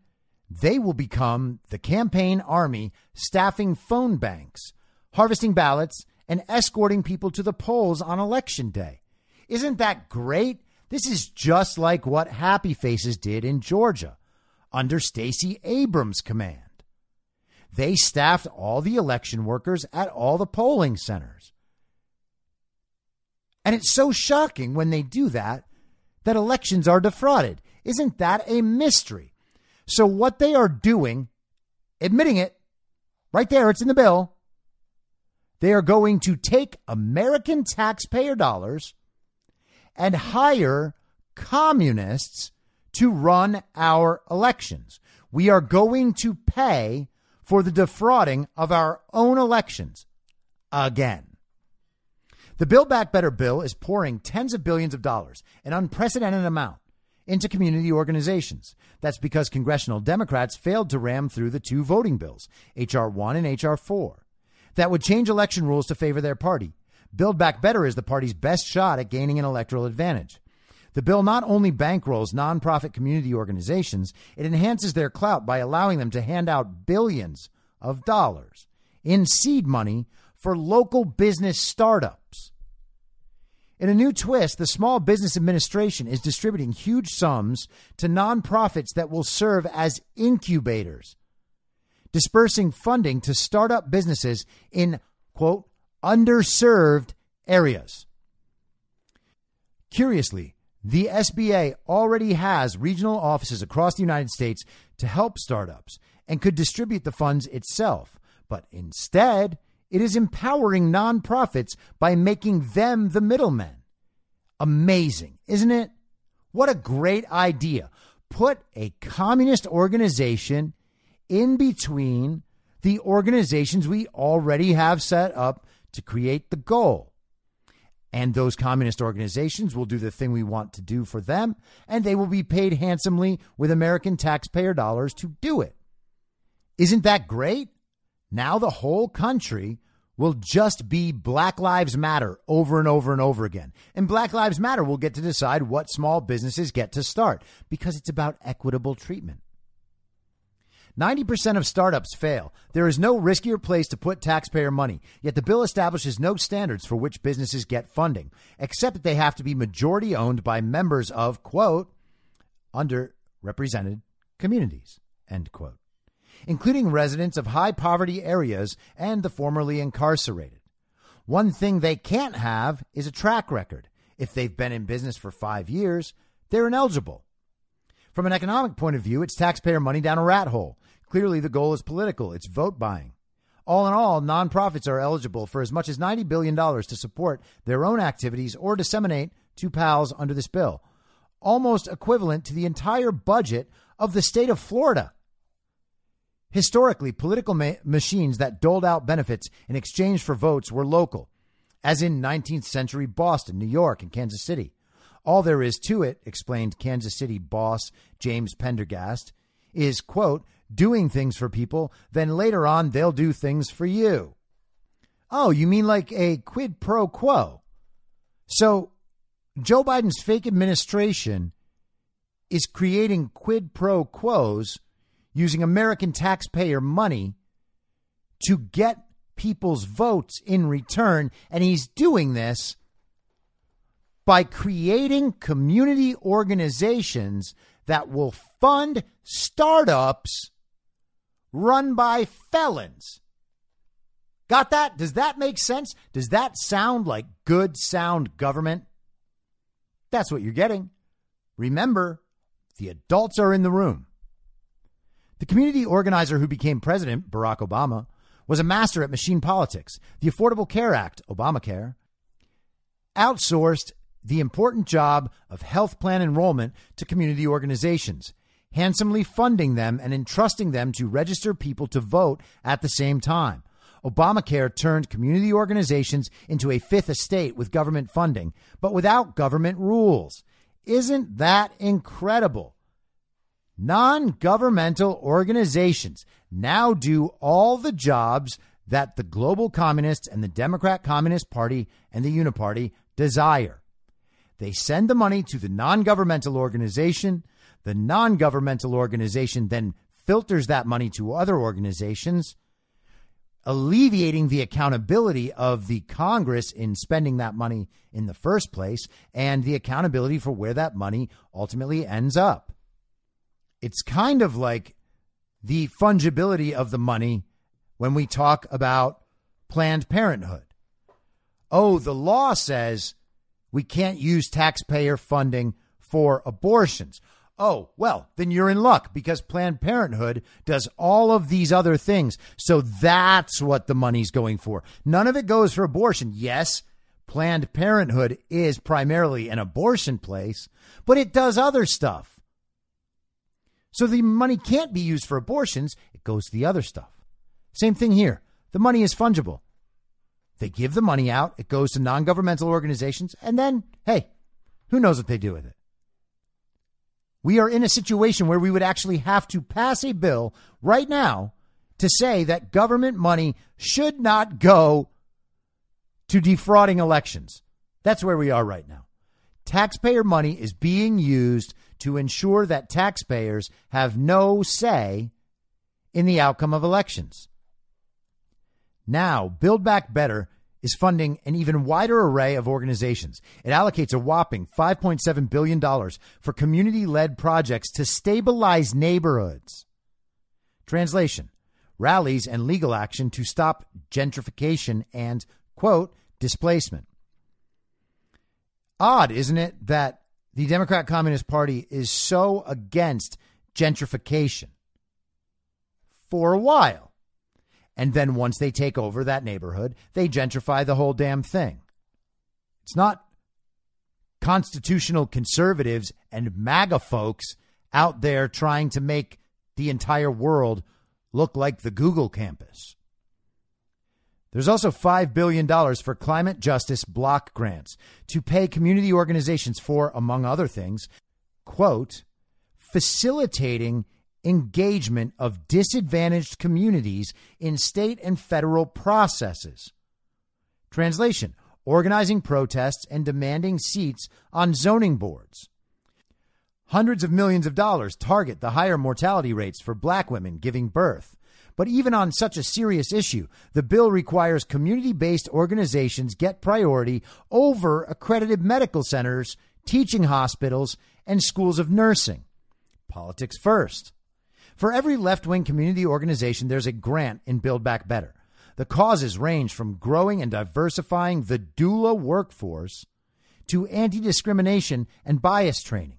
A: they will become the campaign army staffing phone banks, harvesting ballots, and escorting people to the polls on election day. Isn't that great? This is just like what Happy Faces did in Georgia under Stacey Abrams' command. They staffed all the election workers at all the polling centers. And it's so shocking when they do that that elections are defrauded. Isn't that a mystery? So, what they are doing, admitting it, right there, it's in the bill, they are going to take American taxpayer dollars and hire communists to run our elections. We are going to pay for the defrauding of our own elections again. The Build Back Better bill is pouring tens of billions of dollars, an unprecedented amount, into community organizations. That's because congressional Democrats failed to ram through the two voting bills, H.R. 1 and H.R. 4 that would change election rules to favor their party. Build Back Better is the party's best shot at gaining an electoral advantage. The bill not only bankrolls nonprofit community organizations, it enhances their clout by allowing them to hand out billions of dollars in seed money for local business startups. In a new twist, the Small Business Administration is distributing huge sums to nonprofits that will serve as incubators dispersing funding to startup businesses in, quote, underserved areas. Curiously, the SBA already has regional offices across the United States to help startups and could distribute the funds itself. But instead, it is empowering nonprofits by making them the middlemen. Amazing, isn't it? What a great idea. Put a communist organization in between the organizations we already have set up to create the goal. And those communist organizations will do the thing we want to do for them, and they will be paid handsomely with American taxpayer dollars to do it. Isn't that great? Now the whole country will just be Black Lives Matter over and over and over again. And Black Lives Matter will get to decide what small businesses get to start because it's about equitable treatment. 90% of startups fail. There is no riskier place to put taxpayer money, yet the bill establishes no standards for which businesses get funding, except that they have to be majority owned by members of, quote, underrepresented communities, end quote, including residents of high poverty areas and the formerly incarcerated. One thing they can't have is a track record. If they've been in business for five years, they're ineligible. From an economic point of view, it's taxpayer money down a rat hole. Clearly, the goal is political, it's vote buying. All in all, nonprofits are eligible for as much as $90 billion to support their own activities or disseminate to PALs under this bill, almost equivalent to the entire budget of the state of Florida. Historically, political ma- machines that doled out benefits in exchange for votes were local, as in 19th century Boston, New York, and Kansas City. All there is to it, explained Kansas City boss James Pendergast, is, quote, doing things for people, then later on they'll do things for you. Oh, you mean like a quid pro quo? So Joe Biden's fake administration is creating quid pro quos using American taxpayer money to get people's votes in return. And he's doing this by creating community organizations that will fund startups run by felons. Got that? Does that make sense? Does that sound like good, sound government? That's what you're getting. Remember, the adults are in the room. The community organizer who became president, Barack Obama, was a master at machine politics. The Affordable Care Act, Obamacare, outsourced the important job of health plan enrollment to community organizations, handsomely funding them and entrusting them to register people to vote at the same time. Obamacare turned community organizations into a fifth estate with government funding, but without government rules. Isn't that incredible? Non governmental organizations now do all the jobs that the global communists and the Democrat Communist Party and the Uniparty desire. They send the money to the non governmental organization. The non governmental organization then filters that money to other organizations, alleviating the accountability of the Congress in spending that money in the first place and the accountability for where that money ultimately ends up. It's kind of like the fungibility of the money when we talk about Planned Parenthood. Oh, the law says we can't use taxpayer funding for abortions. Oh, well, then you're in luck because Planned Parenthood does all of these other things. So that's what the money's going for. None of it goes for abortion. Yes, Planned Parenthood is primarily an abortion place, but it does other stuff. So the money can't be used for abortions, it goes to the other stuff. Same thing here. The money is fungible. They give the money out, it goes to non governmental organizations, and then, hey, who knows what they do with it? We are in a situation where we would actually have to pass a bill right now to say that government money should not go to defrauding elections. That's where we are right now. Taxpayer money is being used to ensure that taxpayers have no say in the outcome of elections. Now, Build Back Better is funding an even wider array of organizations. It allocates a whopping $5.7 billion for community led projects to stabilize neighborhoods. Translation rallies and legal action to stop gentrification and, quote, displacement. Odd, isn't it, that the Democrat Communist Party is so against gentrification for a while. And then once they take over that neighborhood, they gentrify the whole damn thing. It's not constitutional conservatives and MAGA folks out there trying to make the entire world look like the Google campus. There's also $5 billion for climate justice block grants to pay community organizations for, among other things, quote, facilitating engagement of disadvantaged communities in state and federal processes. Translation organizing protests and demanding seats on zoning boards. Hundreds of millions of dollars target the higher mortality rates for black women giving birth. But even on such a serious issue, the bill requires community based organizations get priority over accredited medical centers, teaching hospitals, and schools of nursing. Politics first. For every left wing community organization, there's a grant in Build Back Better. The causes range from growing and diversifying the doula workforce to anti discrimination and bias training.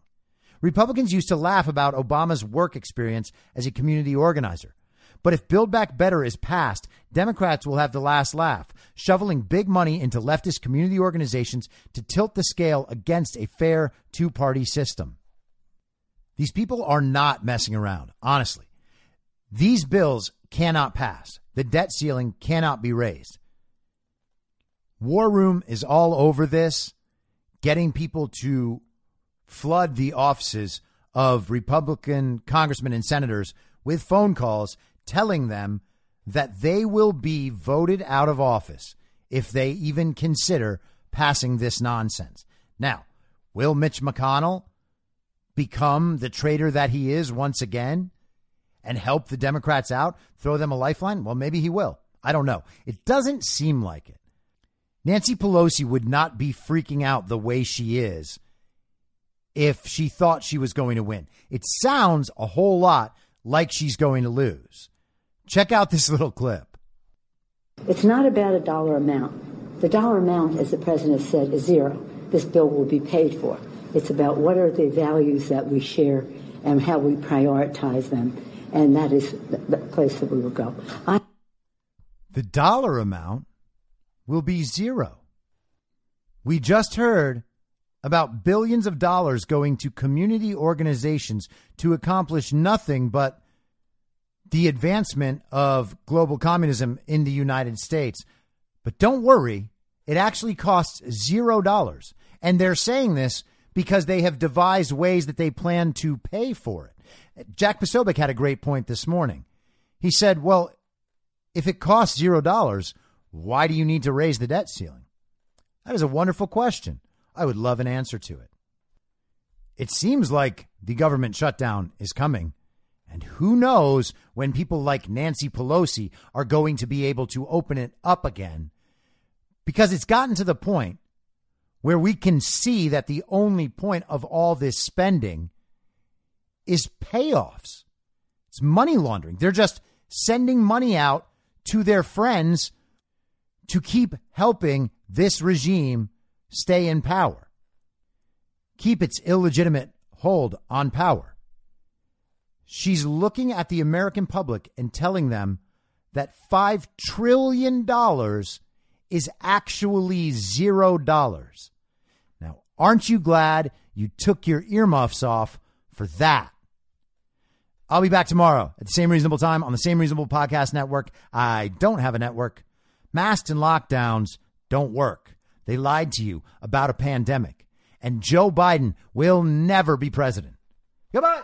A: Republicans used to laugh about Obama's work experience as a community organizer. But if Build Back Better is passed, Democrats will have the last laugh, shoveling big money into leftist community organizations to tilt the scale against a fair two party system. These people are not messing around, honestly. These bills cannot pass. The debt ceiling cannot be raised. War Room is all over this, getting people to flood the offices of Republican congressmen and senators with phone calls telling them that they will be voted out of office if they even consider passing this nonsense. Now, will Mitch McConnell become the traitor that he is once again and help the Democrats out, throw them a lifeline? Well, maybe he will. I don't know. It doesn't seem like it. Nancy Pelosi would not be freaking out the way she is if she thought she was going to win. It sounds a whole lot like she's going to lose. Check out this little clip.
B: It's not about a dollar amount. The dollar amount, as the president said, is zero. This bill will be paid for. It's about what are the values that we share and how we prioritize them. And that is the place that we will go. I-
A: the dollar amount will be zero. We just heard about billions of dollars going to community organizations to accomplish nothing but the advancement of global communism in the United States. But don't worry, it actually costs zero dollars. And they're saying this because they have devised ways that they plan to pay for it. Jack Posobiec had a great point this morning. He said, well, if it costs zero dollars, why do you need to raise the debt ceiling? That is a wonderful question. I would love an answer to it. It seems like the government shutdown is coming. And who knows when people like Nancy Pelosi are going to be able to open it up again? Because it's gotten to the point where we can see that the only point of all this spending is payoffs. It's money laundering. They're just sending money out to their friends to keep helping this regime stay in power, keep its illegitimate hold on power. She's looking at the American public and telling them that $5 trillion is actually zero dollars. Now, aren't you glad you took your earmuffs off for that? I'll be back tomorrow at the same reasonable time on the same reasonable podcast network. I don't have a network. Masks and lockdowns don't work. They lied to you about a pandemic. And Joe Biden will never be president. Goodbye.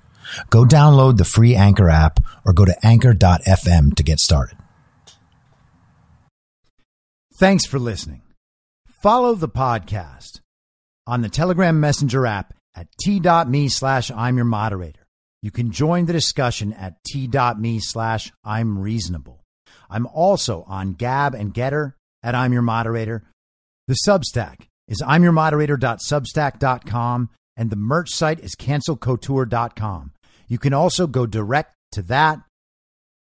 C: Go download the free Anchor app or go to anchor.fm to get started.
A: Thanks for listening. Follow the podcast on the Telegram Messenger app at t.me slash I'm your moderator. You can join the discussion at t.me slash I'm reasonable. I'm also on Gab and Gettr at I'm your moderator. The Substack is I'm your moderator.substack.com and the merch site is cancelcouture.com. You can also go direct to that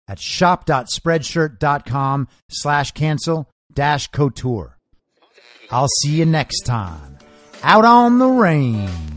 A: at shop.spreadshirt.com slash cancel dash couture. I'll see you next time out on the range.